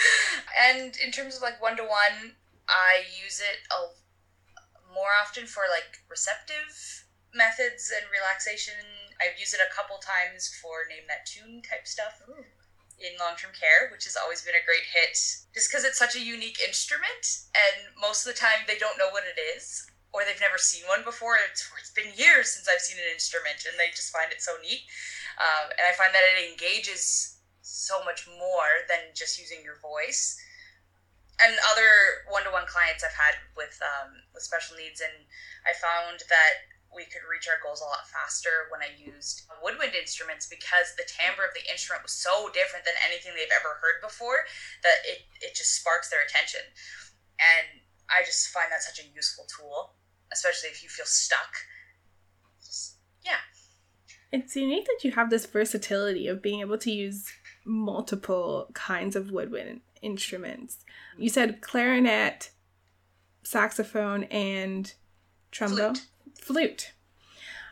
And in terms of like one-to-one i use it a, more often for like receptive methods and relaxation. I've used it a couple times for name that tune type stuff Ooh. in long-term care which has always been a great hit just because it's such a unique instrument and most of the time they don't know what it is or they've never seen one before. It's, it's been years since I've seen an instrument, and they just find it so neat. Um, and I find that it engages so much more than just using your voice. And other one-to-one clients I've had with um, with special needs, and I found that we could reach our goals a lot faster when I used woodwind instruments because the timbre of the instrument was so different than anything they've ever heard before that it, it just sparks their attention. And I just find that such a useful tool especially if you feel stuck. Just, yeah. It's unique that you have this versatility of being able to use multiple kinds of woodwind instruments. You said clarinet, saxophone, and trombone, Flute. flute.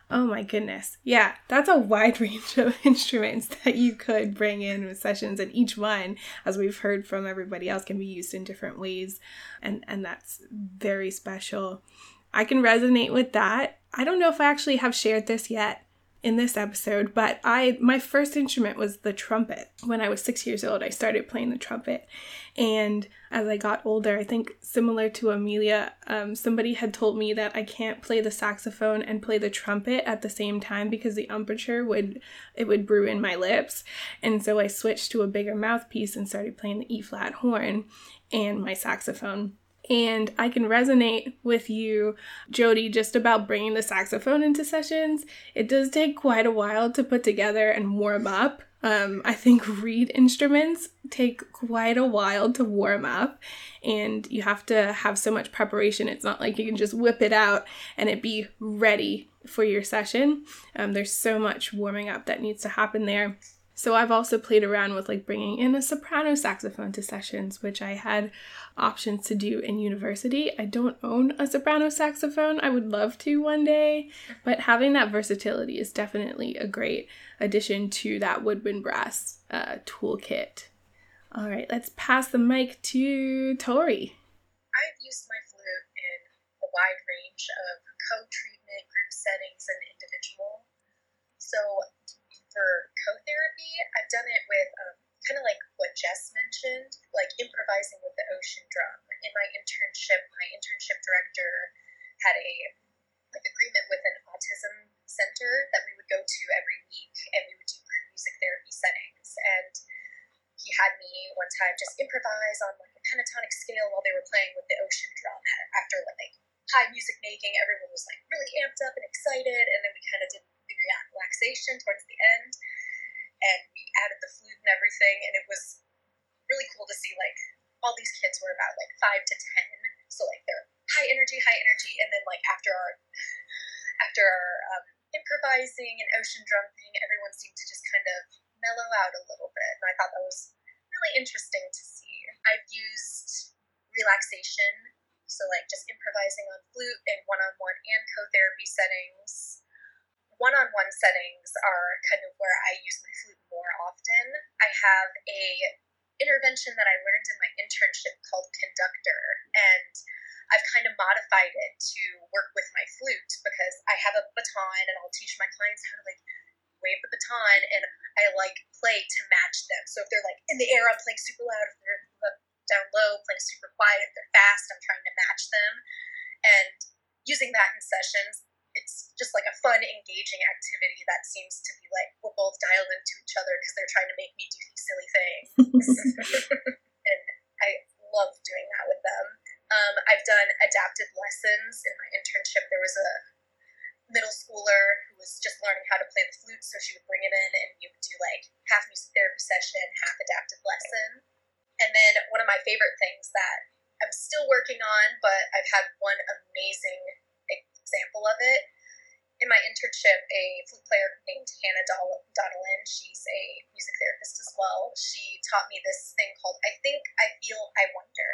Oh my goodness. Yeah, that's a wide [laughs] range of instruments that you could bring in with sessions and each one, as we've heard from everybody else, can be used in different ways and and that's very special. I can resonate with that. I don't know if I actually have shared this yet in this episode, but I my first instrument was the trumpet. When I was 6 years old, I started playing the trumpet. And as I got older, I think similar to Amelia, um, somebody had told me that I can't play the saxophone and play the trumpet at the same time because the embouchure would it would brew in my lips. And so I switched to a bigger mouthpiece and started playing the E flat horn and my saxophone. And I can resonate with you, Jody, just about bringing the saxophone into sessions. It does take quite a while to put together and warm up. Um, I think reed instruments take quite a while to warm up, and you have to have so much preparation. It's not like you can just whip it out and it be ready for your session. Um, there's so much warming up that needs to happen there. So I've also played around with like bringing in a soprano saxophone to sessions, which I had options to do in university. I don't own a soprano saxophone. I would love to one day, but having that versatility is definitely a great addition to that woodwind brass uh, toolkit. All right, let's pass the mic to Tori. I've used my flute in a wide range of co-treatment, group settings, and individual. So for co-therapy, I've done it with um, kind of like what Jess mentioned, like improvising with the ocean drum. In my internship, my internship director had a like agreement with an autism center that we would go to every week, and we would do group music therapy settings. And he had me one time just improvise on like a pentatonic scale while they were playing with the ocean drum after like high music making. Everyone was like really amped up and excited, and then we kind of did the relaxation towards the end, and we added the flute and everything, and it was really cool to see like all these kids were about like five to ten, so like they're high energy, high energy, and then like after our after our um, improvising and ocean drum thing, everyone seemed to just kind of mellow out a little bit, and I thought that was really interesting to see. I've used relaxation, so like just improvising on flute in one-on-one and co-therapy settings. One-on-one settings are kind of where I use my flute more often. I have a intervention that I learned in my internship called conductor, and I've kind of modified it to work with my flute because I have a baton and I'll teach my clients how to like wave the baton and I like play to match them. So if they're like in the air, I'm playing super loud. If they're down low, playing super quiet. If they're fast, I'm trying to match them. And using that in sessions, it's just like a fun, engaging activity that seems to be like we're both dialed into each other because they're trying to make me do these silly things. [laughs] and I love doing that with them. Um, I've done adapted lessons in my internship. There was a middle schooler who was just learning how to play the flute, so she would bring it in and you would do like half music therapy session, half adapted lesson. And then one of my favorite things that I'm still working on, but I've had one amazing example of it. In my internship, a flute player named Hannah Donnellan, she's a music therapist as well. She taught me this thing called I Think, I Feel, I Wonder.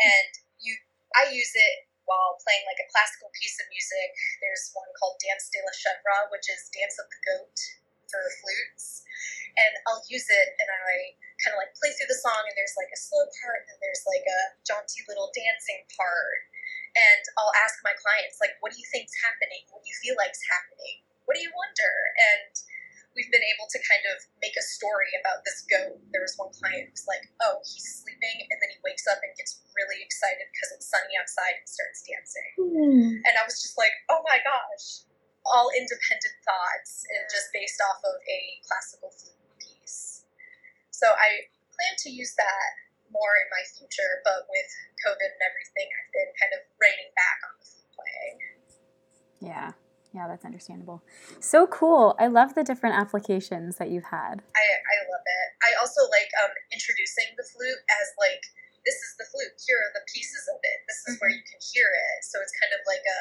And you, I use it while playing like a classical piece of music. There's one called Danse de la Chèvre, which is Dance of the Goat for flutes. And I'll use it and I kind of like play through the song and there's like a slow part and there's like a jaunty little dancing part. And I'll ask my clients, like, what do you think's happening? What do you feel like's happening? What do you wonder? And we've been able to kind of make a story about this goat. There was one client who's like, oh, he's sleeping, and then he wakes up and gets really excited because it's sunny outside and starts dancing. Mm. And I was just like, oh my gosh, all independent thoughts and just based off of a classical flute piece. So I plan to use that more in my future, but with COVID and everything, I've been kind of reining back on the flute playing. Yeah. Yeah, that's understandable. So cool. I love the different applications that you've had. I, I love it. I also like um, introducing the flute as like, this is the flute. Here are the pieces of it. This is mm-hmm. where you can hear it. So it's kind of like a,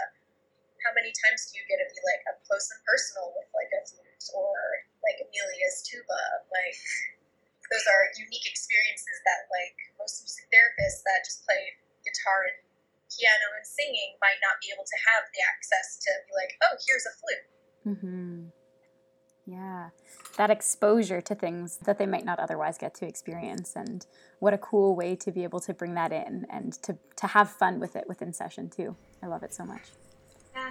how many times do you get to be like up close and personal with like a flute or like Amelia's tuba? Like, those are unique experiences that like most music therapists that just play guitar and piano and singing might not be able to have the access to be like, oh, here's a flute. Mm-hmm. Yeah, that exposure to things that they might not otherwise get to experience, and what a cool way to be able to bring that in and to to have fun with it within session too. I love it so much.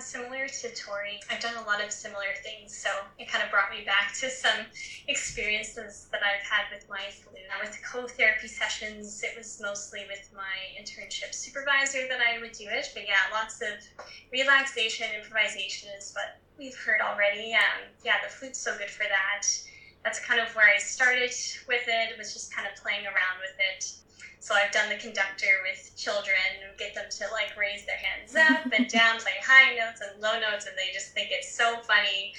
Similar to Tori, I've done a lot of similar things, so it kind of brought me back to some experiences that I've had with my flute. With co-therapy sessions, it was mostly with my internship supervisor that I would do it, but yeah, lots of relaxation, improvisation is what we've heard already. Um, yeah, the flute's so good for that. That's kind of where I started with it. Was just kind of playing around with it. So I've done the conductor with children, get them to like raise their hands up and [laughs] down, play high notes and low notes, and they just think it's so funny.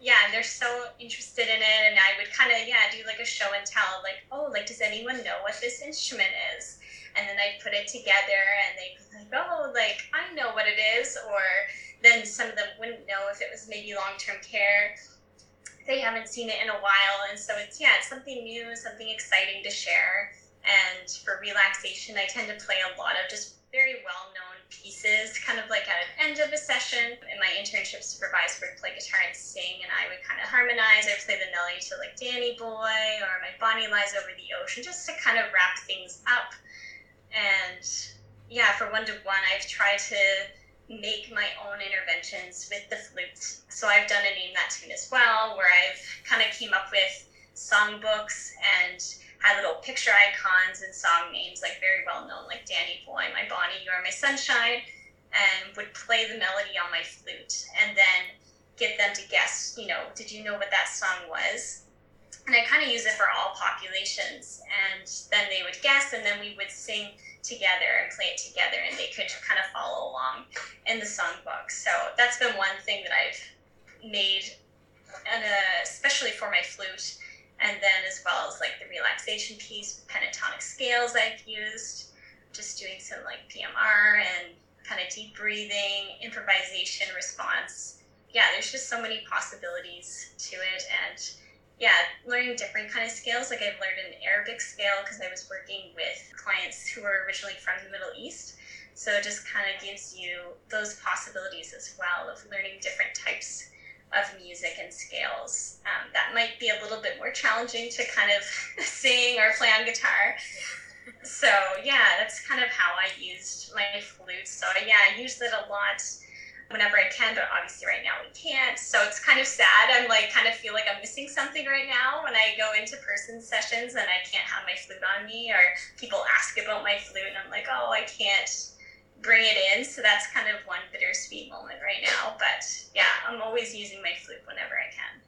Yeah, and they're so interested in it, and I would kind of yeah do like a show and tell, like oh like does anyone know what this instrument is? And then I'd put it together, and they'd be like oh like I know what it is, or then some of them wouldn't know if it was maybe long term care. They haven't seen it in a while, and so it's yeah it's something new, something exciting to share and for relaxation, I tend to play a lot of just very well known pieces, kind of like at an end of a session. And my internship supervisor would play guitar and sing, and I would kind of harmonize or play the melody to like Danny Boy or my Bonnie Lies Over the Ocean, just to kind of wrap things up. And yeah, for one to one, I've tried to make my own interventions with the flute. So I've done a name that tune as well, where I've kind of came up with songbooks and had little picture icons and song names, like very well known, like Danny Boy, My Bonnie, You Are My Sunshine, and would play the melody on my flute and then get them to guess, you know, did you know what that song was? And I kind of use it for all populations. And then they would guess, and then we would sing together and play it together, and they could kind of follow along in the songbook. So that's been one thing that I've made, and uh, especially for my flute and then as well as like the relaxation piece pentatonic scales I've used, just doing some like PMR and kind of deep breathing, improvisation response. Yeah, there's just so many possibilities to it and yeah, learning different kind of scales. Like I've learned an Arabic scale because I was working with clients who were originally from the Middle East. So it just kind of gives you those possibilities as well of learning different types of music and scales. Um, that might be a little bit more challenging to kind of [laughs] sing or play on guitar. So yeah, that's kind of how I used my flute. So yeah, I used it a lot whenever I can, but obviously right now we can't. So it's kind of sad. I'm like kind of feel like I'm missing something right now when I go into person sessions and I can't have my flute on me or people ask about my flute and I'm like, oh, I can't bring it in. So that's kind of one bittersweet moment right now. But yeah, I'm always using my flute whenever I can.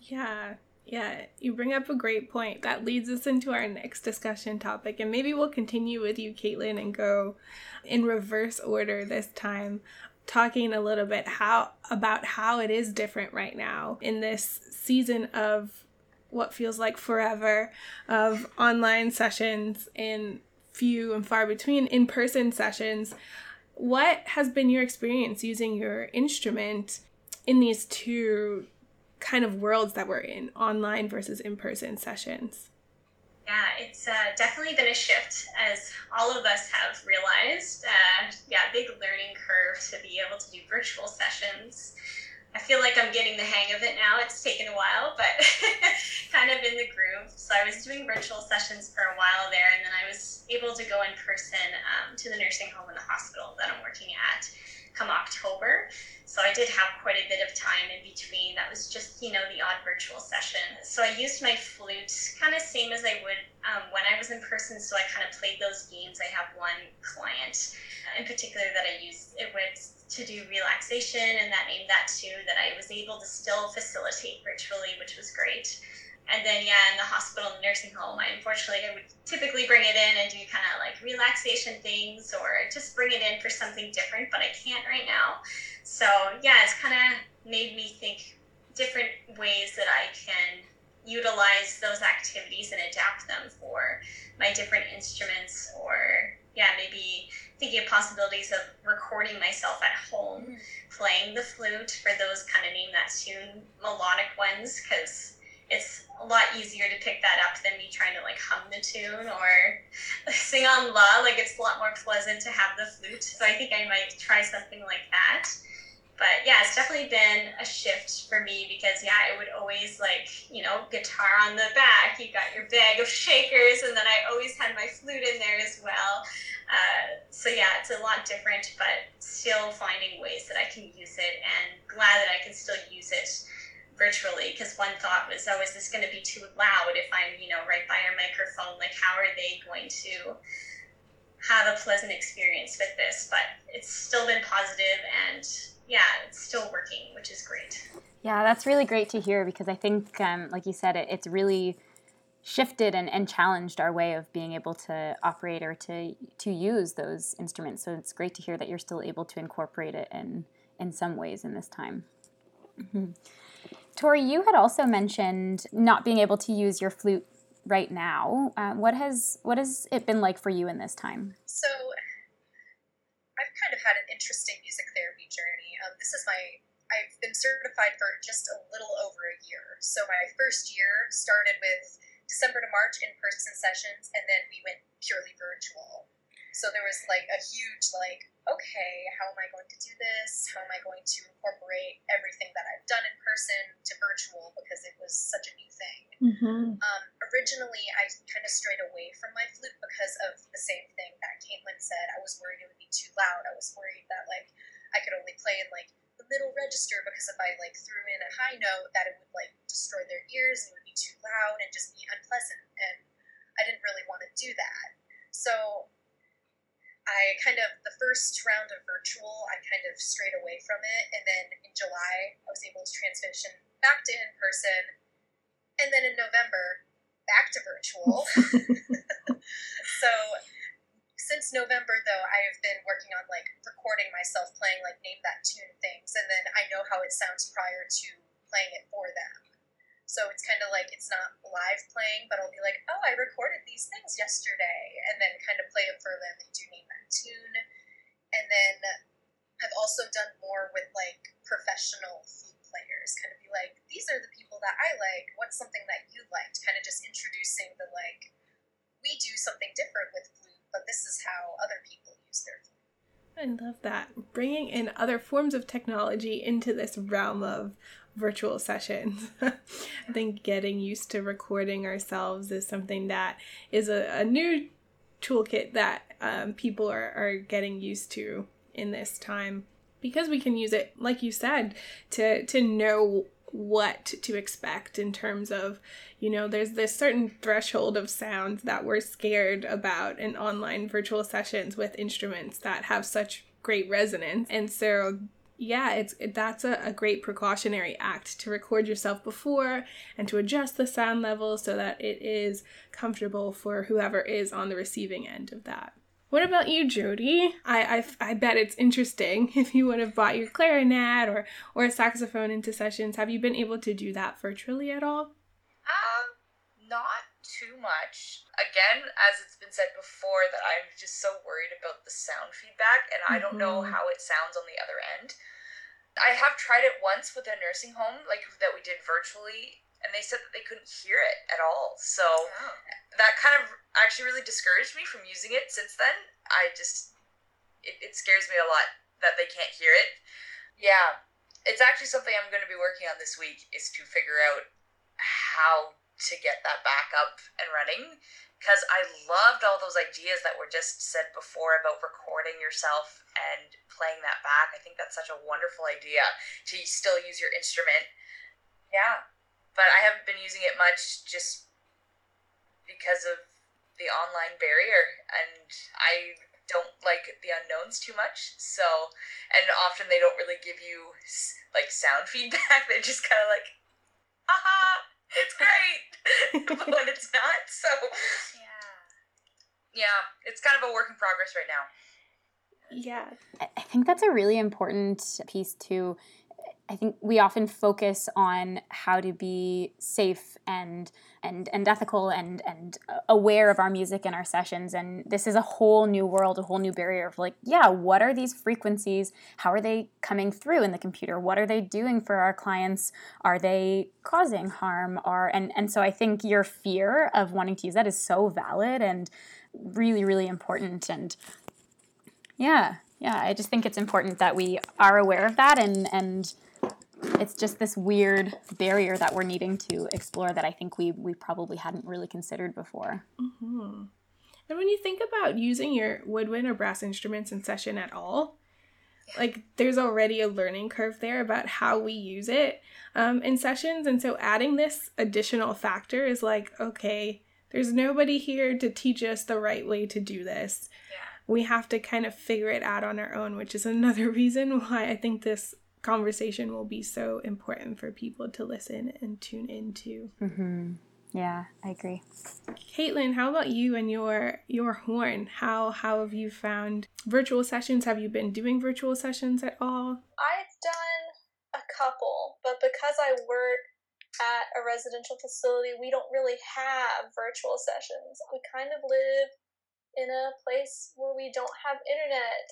Yeah. Yeah, you bring up a great point. That leads us into our next discussion topic, and maybe we'll continue with you, Caitlin, and go in reverse order this time, talking a little bit how about how it is different right now in this season of what feels like forever of online sessions and few and far between in person sessions. What has been your experience using your instrument in these two kind of worlds that we're in, online versus in person sessions? Yeah, it's uh, definitely been a shift, as all of us have realized. Uh, yeah, big learning curve to be able to do virtual sessions. I feel like I'm getting the hang of it now. It's taken a while, but [laughs] kind of in the groove. So I was doing virtual sessions for a while there, and then I was able to go in person um, to the nursing home and the hospital that I'm working at come October. So I did have quite a bit of time in between. That was just, you know, the odd virtual session. So I used my flute kind of same as I would um, when I was in person. So I kind of played those games. I have one client in particular that I use it with to do relaxation and that named that too that I was able to still facilitate virtually, which was great. And then yeah, in the hospital and nursing home, I unfortunately I would typically bring it in and do kind of like relaxation things or just bring it in for something different, but I can't right now. So yeah, it's kind of made me think different ways that I can utilize those activities and adapt them for my different instruments or yeah, maybe thinking of possibilities of recording myself at home mm. playing the flute for those kind of name that tune melodic ones because it's a lot easier to pick that up than me trying to like hum the tune or [laughs] sing on la. Like it's a lot more pleasant to have the flute. So I think I might try something like that. But yeah, it's definitely been a shift for me because yeah, I would always like, you know, guitar on the back, you got your bag of shakers, and then I always had my flute in there as well. Uh, so yeah, it's a lot different, but still finding ways that I can use it and glad that I can still use it virtually because one thought was oh is this going to be too loud if i'm you know right by a microphone? Like how are they going to have a pleasant experience with this? But it's still been positive and yeah it's still working which is great. Yeah that's really great to hear because i think um, like you said it, it's really shifted and, and challenged our way of being able to operate or to to use those instruments. So it's great to hear that you're still able to incorporate it in in some ways in this time. Mm-hmm. Tori, you had also mentioned not being able to use your flute right now. Uh, what has what has it been like for you in this time? So, I've kind of had an interesting music therapy journey. Um, this is my I've been certified for just a little over a year. So my first year started with December to March in person sessions, and then we went purely virtual. So there was like a huge like, okay, how am I going to do this? How am I going to incorporate everything that I've done in person to virtual because it was such a new thing. Mm-hmm. Um, originally, I kind of strayed away from my flute because of the same thing that Caitlin said. I was worried it would be too loud. I was worried that like I could only play in like the middle register because if I like threw in a high note, that it would like destroy their ears and it would be too loud and just be unpleasant. And I didn't really want to do that. So I kind of, the first round of virtual, I kind of strayed away from it. And then in July, I was able to transition back to in person. And then in November, back to virtual. [laughs] [laughs] so since November, though, I have been working on like recording myself playing like name that tune things. And then I know how it sounds prior to playing it for them. So it's kind of like it's not live playing, but I'll be like, oh, I recorded these things yesterday, and then kind of play it for them and do name that tune. And then I've also done more with like professional flute players, kind of be like, these are the people that I like. What's something that you liked? Kind of just introducing the like, we do something different with flute, but this is how other people use their flute. I love that. Bringing in other forms of technology into this realm of virtual sessions. [laughs] I think getting used to recording ourselves is something that is a, a new toolkit that um, people are, are getting used to in this time because we can use it, like you said, to to know what to expect in terms of you know there's this certain threshold of sounds that we're scared about in online virtual sessions with instruments that have such great resonance and so yeah, it's that's a, a great precautionary act to record yourself before and to adjust the sound level so that it is comfortable for whoever is on the receiving end of that. What about you, Jody? I, I, I bet it's interesting [laughs] if you would have brought your clarinet or, or a saxophone into sessions. Have you been able to do that virtually at all? Um, not too much. Again, as it's been said before, that I'm just so worried about the sound feedback, and I don't know mm-hmm. how it sounds on the other end. I have tried it once with a nursing home, like that we did virtually, and they said that they couldn't hear it at all. So oh. that kind of actually really discouraged me from using it since then. I just, it, it scares me a lot that they can't hear it. Yeah, it's actually something I'm going to be working on this week is to figure out how to get that back up and running because I loved all those ideas that were just said before about recording yourself and playing that back. I think that's such a wonderful idea to still use your instrument. Yeah, but I haven't been using it much just because of the online barrier, and I don't like the unknowns too much. So, and often they don't really give you like sound [laughs] feedback. They're just kind of like, aha it's great, [laughs] but it's not, so yeah, yeah, it's kind of a work in progress right now. Yeah, I think that's a really important piece too. I think we often focus on how to be safe and and and ethical and and uh, aware of our music and our sessions. And this is a whole new world a whole new barrier of like yeah what are these frequencies? How are they coming through in the computer? What are they doing for our clients? Are they causing harm? Are and and so I think your fear of wanting to use that is so valid and really really important. And yeah yeah i just think it's important that we are aware of that and and it's just this weird barrier that we're needing to explore that i think we we probably hadn't really considered before. Mm-hmm. and when you think about using your woodwind or brass instruments in session at all like there's already a learning curve there about how we use it um, in sessions. And so adding this additional factor is like okay there's nobody here to teach us the right way to do this. We have to kind of figure it out on our own, which is another [laughs] reason why I think this conversation will be so important for people to listen and tune into. Mm-hmm. Yeah, I agree. Caitlin, how about you and your your horn? How how have you found virtual sessions? Have you been doing virtual sessions at all? I've done a couple, but because I work at a residential facility, we don't really have virtual sessions. We kind of live in a place where we don't have internet,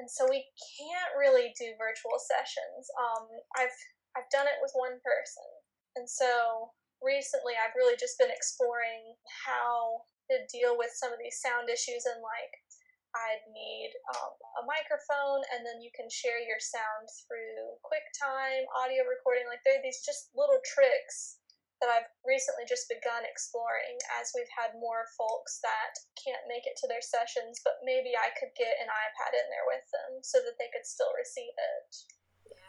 and so we can't really do virtual sessions. Um, I've I've done it with one person, and so recently I've really just been exploring how to deal with some of these sound issues and like I'd need um, a microphone, and then you can share your sound through QuickTime, audio recording. Like there are these just little tricks that I've recently just begun exploring as we've had more folks that can't make it to their sessions, but maybe I could get an iPad in there with them so that they could still receive it.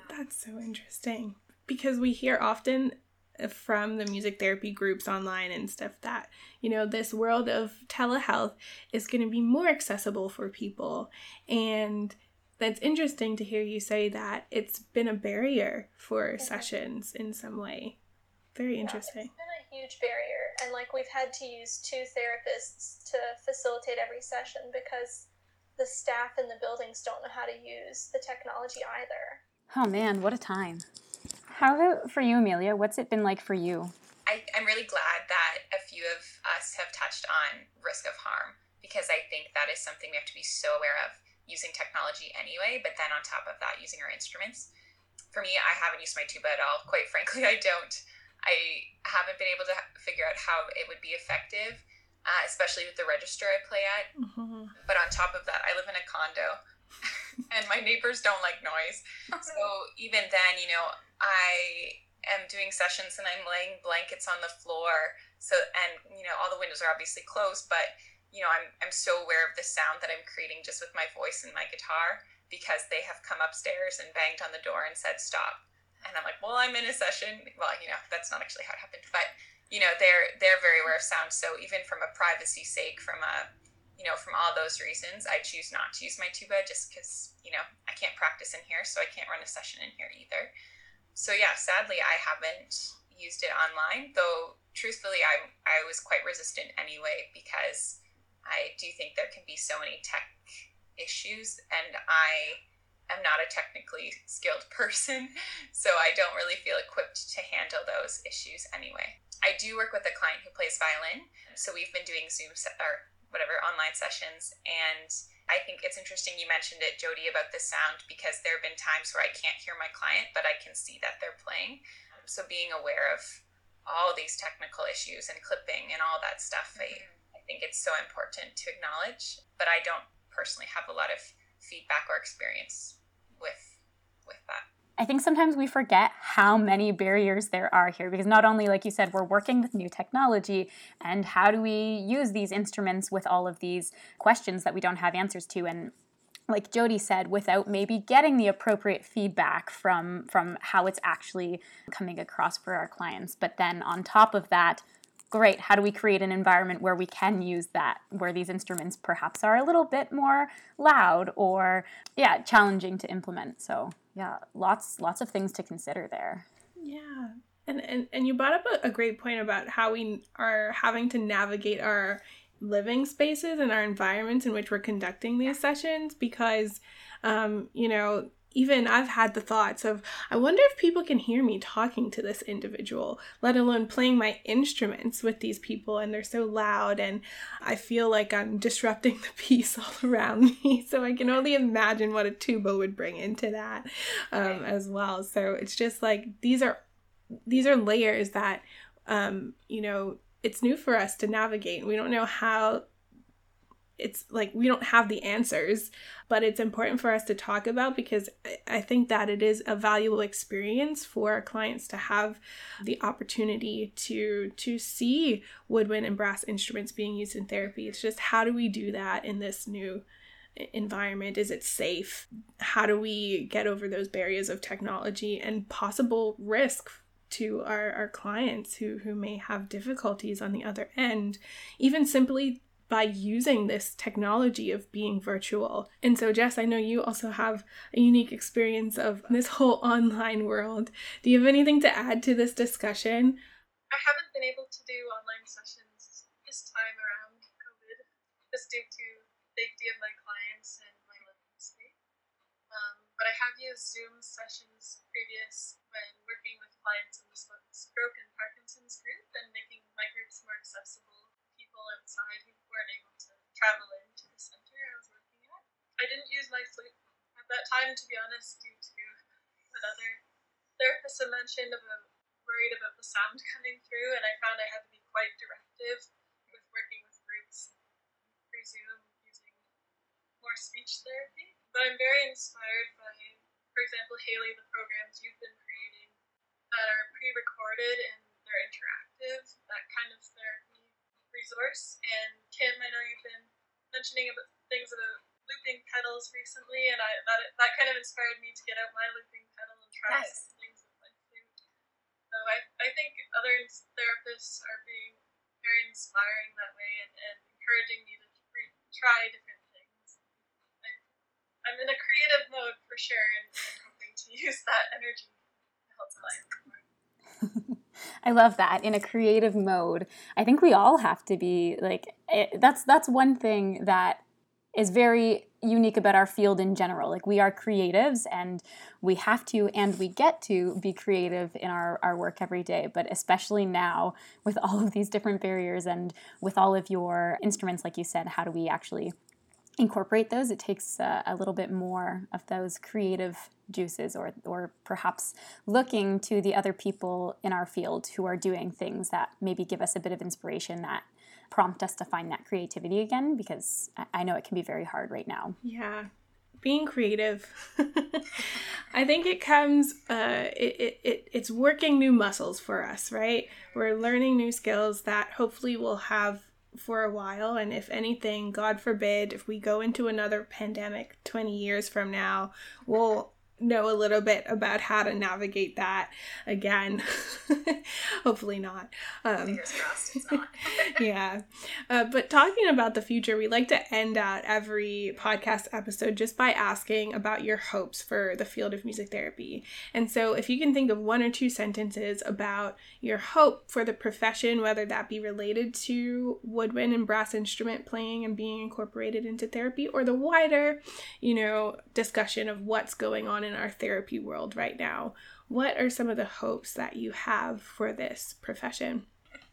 That's so interesting because we hear often from the music therapy groups online and stuff that you know this world of telehealth is going to be more accessible for people and that's interesting to hear you say that it's been a barrier for mm-hmm. sessions in some way very interesting. Yeah, it's been a huge barrier, and like we've had to use two therapists to facilitate every session because the staff in the buildings don't know how to use the technology either. Oh man, what a time! How about for you, Amelia? What's it been like for you? I, I'm really glad that a few of us have touched on risk of harm because I think that is something we have to be so aware of using technology anyway, but then on top of that, using our instruments. For me, I haven't used my tuba at all. Quite frankly, I don't. I haven't been able to figure out how it would be effective, uh, especially with the register I play at. Mm-hmm. But on top of that, I live in a condo [laughs] and my neighbors don't like noise. so [laughs] even then, you know, I am doing sessions and I'm laying blankets on the floor. So, and, you know, all the windows are obviously closed, but, you know, I'm, I'm so aware of the sound that I'm creating just with my voice and my guitar because they have come upstairs and banged on the door and said, stop and I'm like, well, I'm in a session. Well, you know, that's not actually how it happened, but you know, they're they're very aware of sound. So even from a privacy sake, from a you know, from all those reasons, I choose not to use my tuba just because you know I can't practice in here, so I can't run a session in here either. So yeah, sadly, I haven't used it online. Though truthfully, I I was quite resistant anyway because I do think there can be so many tech issues, and I am not a technically skilled [laughs] person, so I don't really feel equipped to handle those issues anyway. I do work with a client who plays violin, so we've been doing Zoom se- or whatever online sessions, and I think it's interesting you mentioned it, Jody, about the sound because there have been times where I can't hear my client, but I can see that they're playing. So being aware of all these technical issues and clipping and all that stuff, I, mm-hmm. I think it's so important to acknowledge. But I don't personally have a lot of feedback or experience with with that. I think sometimes we forget how many barriers there are here because not only, like you said, we're working with new technology, and how do we use these instruments with all of these questions that we don't have answers to? And like Jody said, without maybe getting the appropriate feedback from from how it's actually coming across for our clients. But then on top of that, great, how do we create an environment where we can use that, where these instruments perhaps are a little bit more loud or, yeah, challenging to implement. So, yeah, lots, lots of things to consider there. Yeah. And, and, and you brought up a, a great point about how we are having to navigate our living spaces and our environments in which we're conducting these sessions because, um, you know, even I've had the thoughts of, I wonder if people can hear me talking to this individual, let alone playing my instruments with these people, and they're so loud, and I feel like I'm disrupting the [laughs] peace all around me. [laughs] So I can only imagine what a tuba would bring into that um, as well. So it's just like these are these are layers that um, you know it's new for us to navigate. We don't know how it's like we don't have the answers, but it's important for us to talk about because I think that it is a valuable experience for our clients to have the opportunity to to see woodwind and brass instruments being used in therapy. It's just how do we do that in this new environment? Is it safe? How do we get over those barriers of technology and possible risk to our, our clients who, who may have difficulties on the other end, even simply by using this technology of being virtual. And so, Jess, I know you also have a unique experience of this whole [laughs] online world. Do you have anything to add to this discussion? I haven't been able to do online sessions this time around COVID, just due to safety of my clients and my living space. Um, but I have used Zoom sessions previous when working with clients in the stroke and Parkinson's group and making my groups more accessible outside who weren't able to travel into the center I was working at. I didn't use my flute at that time, to be honest, due to another therapist had mentioned about worried about the sound [laughs] coming through, and I found I had to be quite directive with working with groups through Zoom using more speech therapy. But I'm very inspired by, for example, Haley, the programs you've been creating that are pre-recorded and they're interactive, that kind of therapy resource. And Kim, I know you've been mentioning about things about looping pedals recently, and I that that kind of inspired me to get out my looping pedal and try nice. some things with my flute. So I I think other therapists are being very inspiring that way and, and encouraging me to re- try different things. I, I'm in a creative mode for sure, and I'm hoping to [laughs] use that energy to help clients. I love that in a creative mode. I think we all have to be like it, that's that's one thing that is very unique about our field in general. Like we are creatives and we have to and we get to be creative in our, our work every day. But especially now with all of these different barriers and with all of your instruments, like you said, how do we actually incorporate those, it takes uh, a little bit more of those creative juices, or or perhaps looking to the other people in our field who are doing things that maybe give us a bit of inspiration that prompt us to find that creativity again. Because I know it can be very hard right now. Yeah, being creative [laughs] i think it comes uh, it, it, it, it's working new muscles for us right we're learning new skills that hopefully will have for a while. And if anything, God forbid, if we go into another pandemic 20 years from now, we'll know a little bit about how to navigate that again. [laughs] Hopefully not. Um, Fingers crossed it's not. [laughs] yeah. Uh, but talking about the future, we like to end out every podcast episode just by asking about your hopes for the field of music therapy. And so if you can think of one or two sentences about your hope for the profession, whether that be related to woodwind and brass instrument playing and being incorporated into therapy, or the wider, you know, discussion of what's going on in in our therapy world right now. What are some of the hopes that you have for this profession?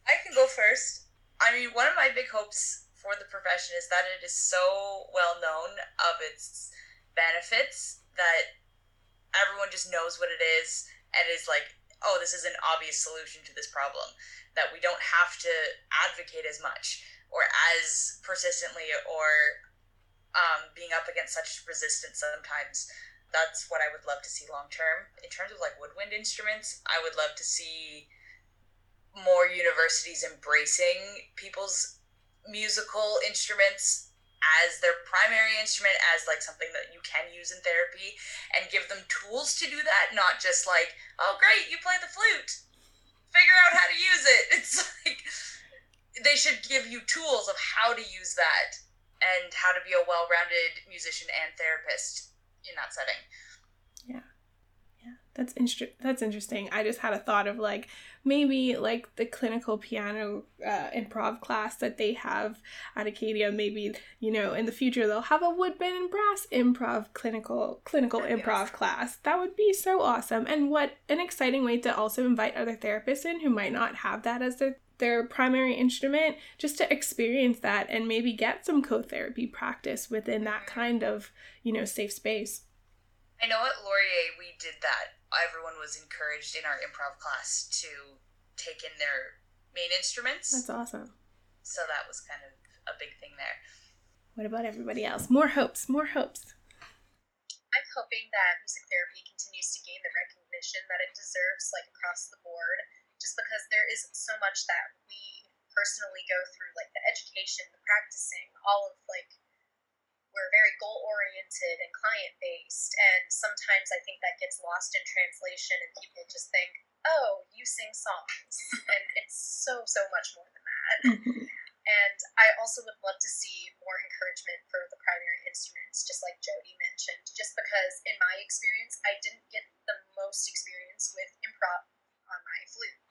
I can go first. I mean, one of my big hopes for the profession is that it is so well known of its benefits that everyone just knows what it is and is like, oh, this is an obvious solution to this problem. That we don't have to advocate as much or as persistently or um, being up against such resistance sometimes that's what I would love to see long term. In terms of like woodwind instruments, I would love to see more universities embracing people's musical instruments as their primary instrument as like something that you can use in therapy and give them tools to do that not just like oh great you play the flute. Figure out how to use it. [laughs] It's like they should give you tools of how to use that and how to be a well-rounded musician and therapist in that setting. Yeah. Yeah. That's inter- that's interesting. I just had a thought of like maybe like the clinical piano uh, improv class that they have at Acadia. Maybe you know in the future they'll have a woodwind and brass improv clinical clinical improv awesome. class. That would be so awesome. And what an exciting way to also invite other therapists in who might not have that as their their primary instrument just to experience that and maybe get some co-therapy practice within that kind of you know safe space i know at laurier we did that everyone was encouraged in our improv class to take in their main instruments. That's awesome. So that was kind of a big thing there. What about everybody else? More hopes, more hopes. I'm hoping that music therapy continues to gain the recognition that it deserves, like across the board, just because there is so much that we personally go through, like the education, the practicing, all of like we're very goal oriented and client based. And sometimes I think that gets lost in translation and people just think, oh, you sing songs. [laughs] and it's so, so much more than that. Mm-hmm. And I also would love to see more encouragement for the primary instruments, just like Jody mentioned, just because in my experience, I didn't get the most experience with improv on my flute.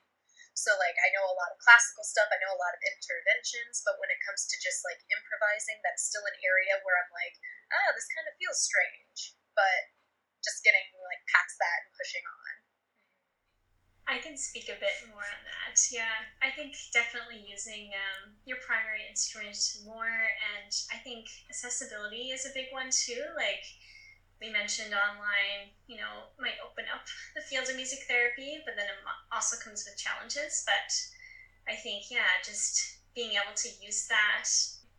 So like I know a lot of classical stuff, I know a lot of interventions, but when it comes to just like improvising, that's still an area where I'm like, ah, this kind of feels strange. But just getting like past that and pushing on. I can speak a bit more on that. Yeah, I think definitely using um, your primary instrument more, and I think accessibility is a big one too. Like we mentioned online, you know, might open up the field of music therapy, but then it also comes with challenges. But I think, yeah, just being able to use that,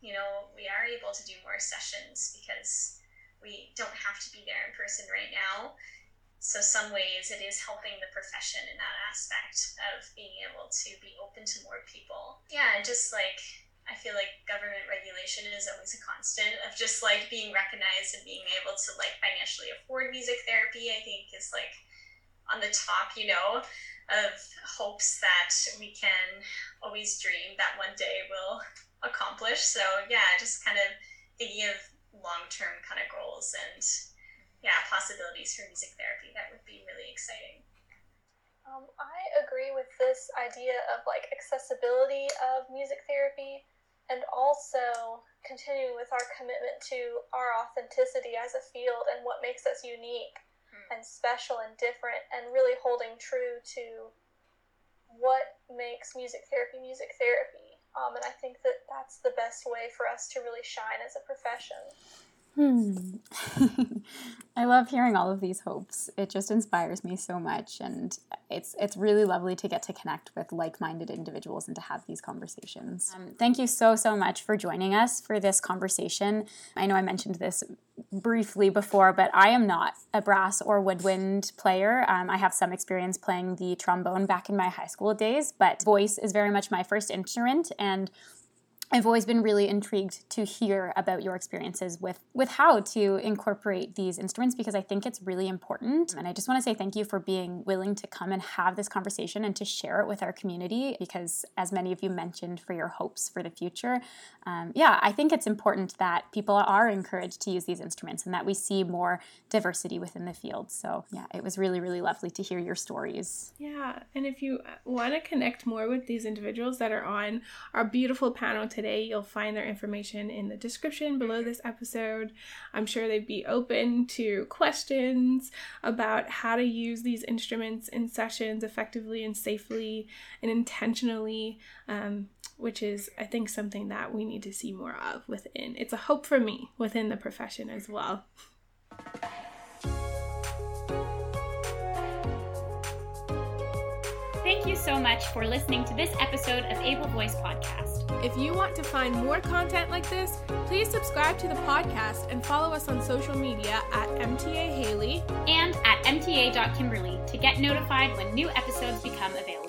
you know, we are able to do more sessions because we don't have to be there in person right now. So, some ways it is helping the profession in that aspect of being able to be open to more people. Yeah, just like I feel like government regulation is always a constant of just like being recognized and being able to like financially afford music therapy. I think is like on the top, you know, of hopes that we can always dream that one day we'll accomplish. So yeah, just kind of thinking of long term kind of goals and yeah, possibilities for music therapy. That would be really exciting. Um, I agree with this idea of like accessibility of music therapy and also continuing with our commitment to our authenticity as a field and what makes us unique mm. and special and different and really holding true to what makes music therapy music therapy um, and i think that that's the best way for us to really shine as a profession Hmm. [laughs] I love hearing all of these hopes. It just inspires me so much, and it's it's really lovely to get to connect with like-minded individuals and to have these conversations. Um, thank you so so much for joining us for this conversation. I know I mentioned this briefly before, but I am not a brass or woodwind player. Um, I have some experience playing the trombone back in my high school days, but voice is very much my first instrument and I've always been really intrigued to hear about your experiences with with how to incorporate these instruments because I think it's really important. And I just want to say thank you for being willing to come and have this conversation and to share it with our community because, as many of you mentioned, for your hopes for the future, um, yeah, I think it's important that people are encouraged to use these instruments and that we see more diversity within the field. So yeah, it was really really lovely to hear your stories. Yeah, and if you want to connect more with these individuals that are on our beautiful panel today. You'll find their information in the description below this episode. I'm sure they'd be open to questions about how to use these instruments in sessions effectively and safely and intentionally, um, which is, I think, something that we need to see more of within. It's a hope for me within the profession as well. Thank you so much for listening to this episode of Able Voice Podcast. If you want to find more content like this, please subscribe to the podcast and follow us on social media at MTA Haley and at MTA.Kimberly to get notified when new episodes become available.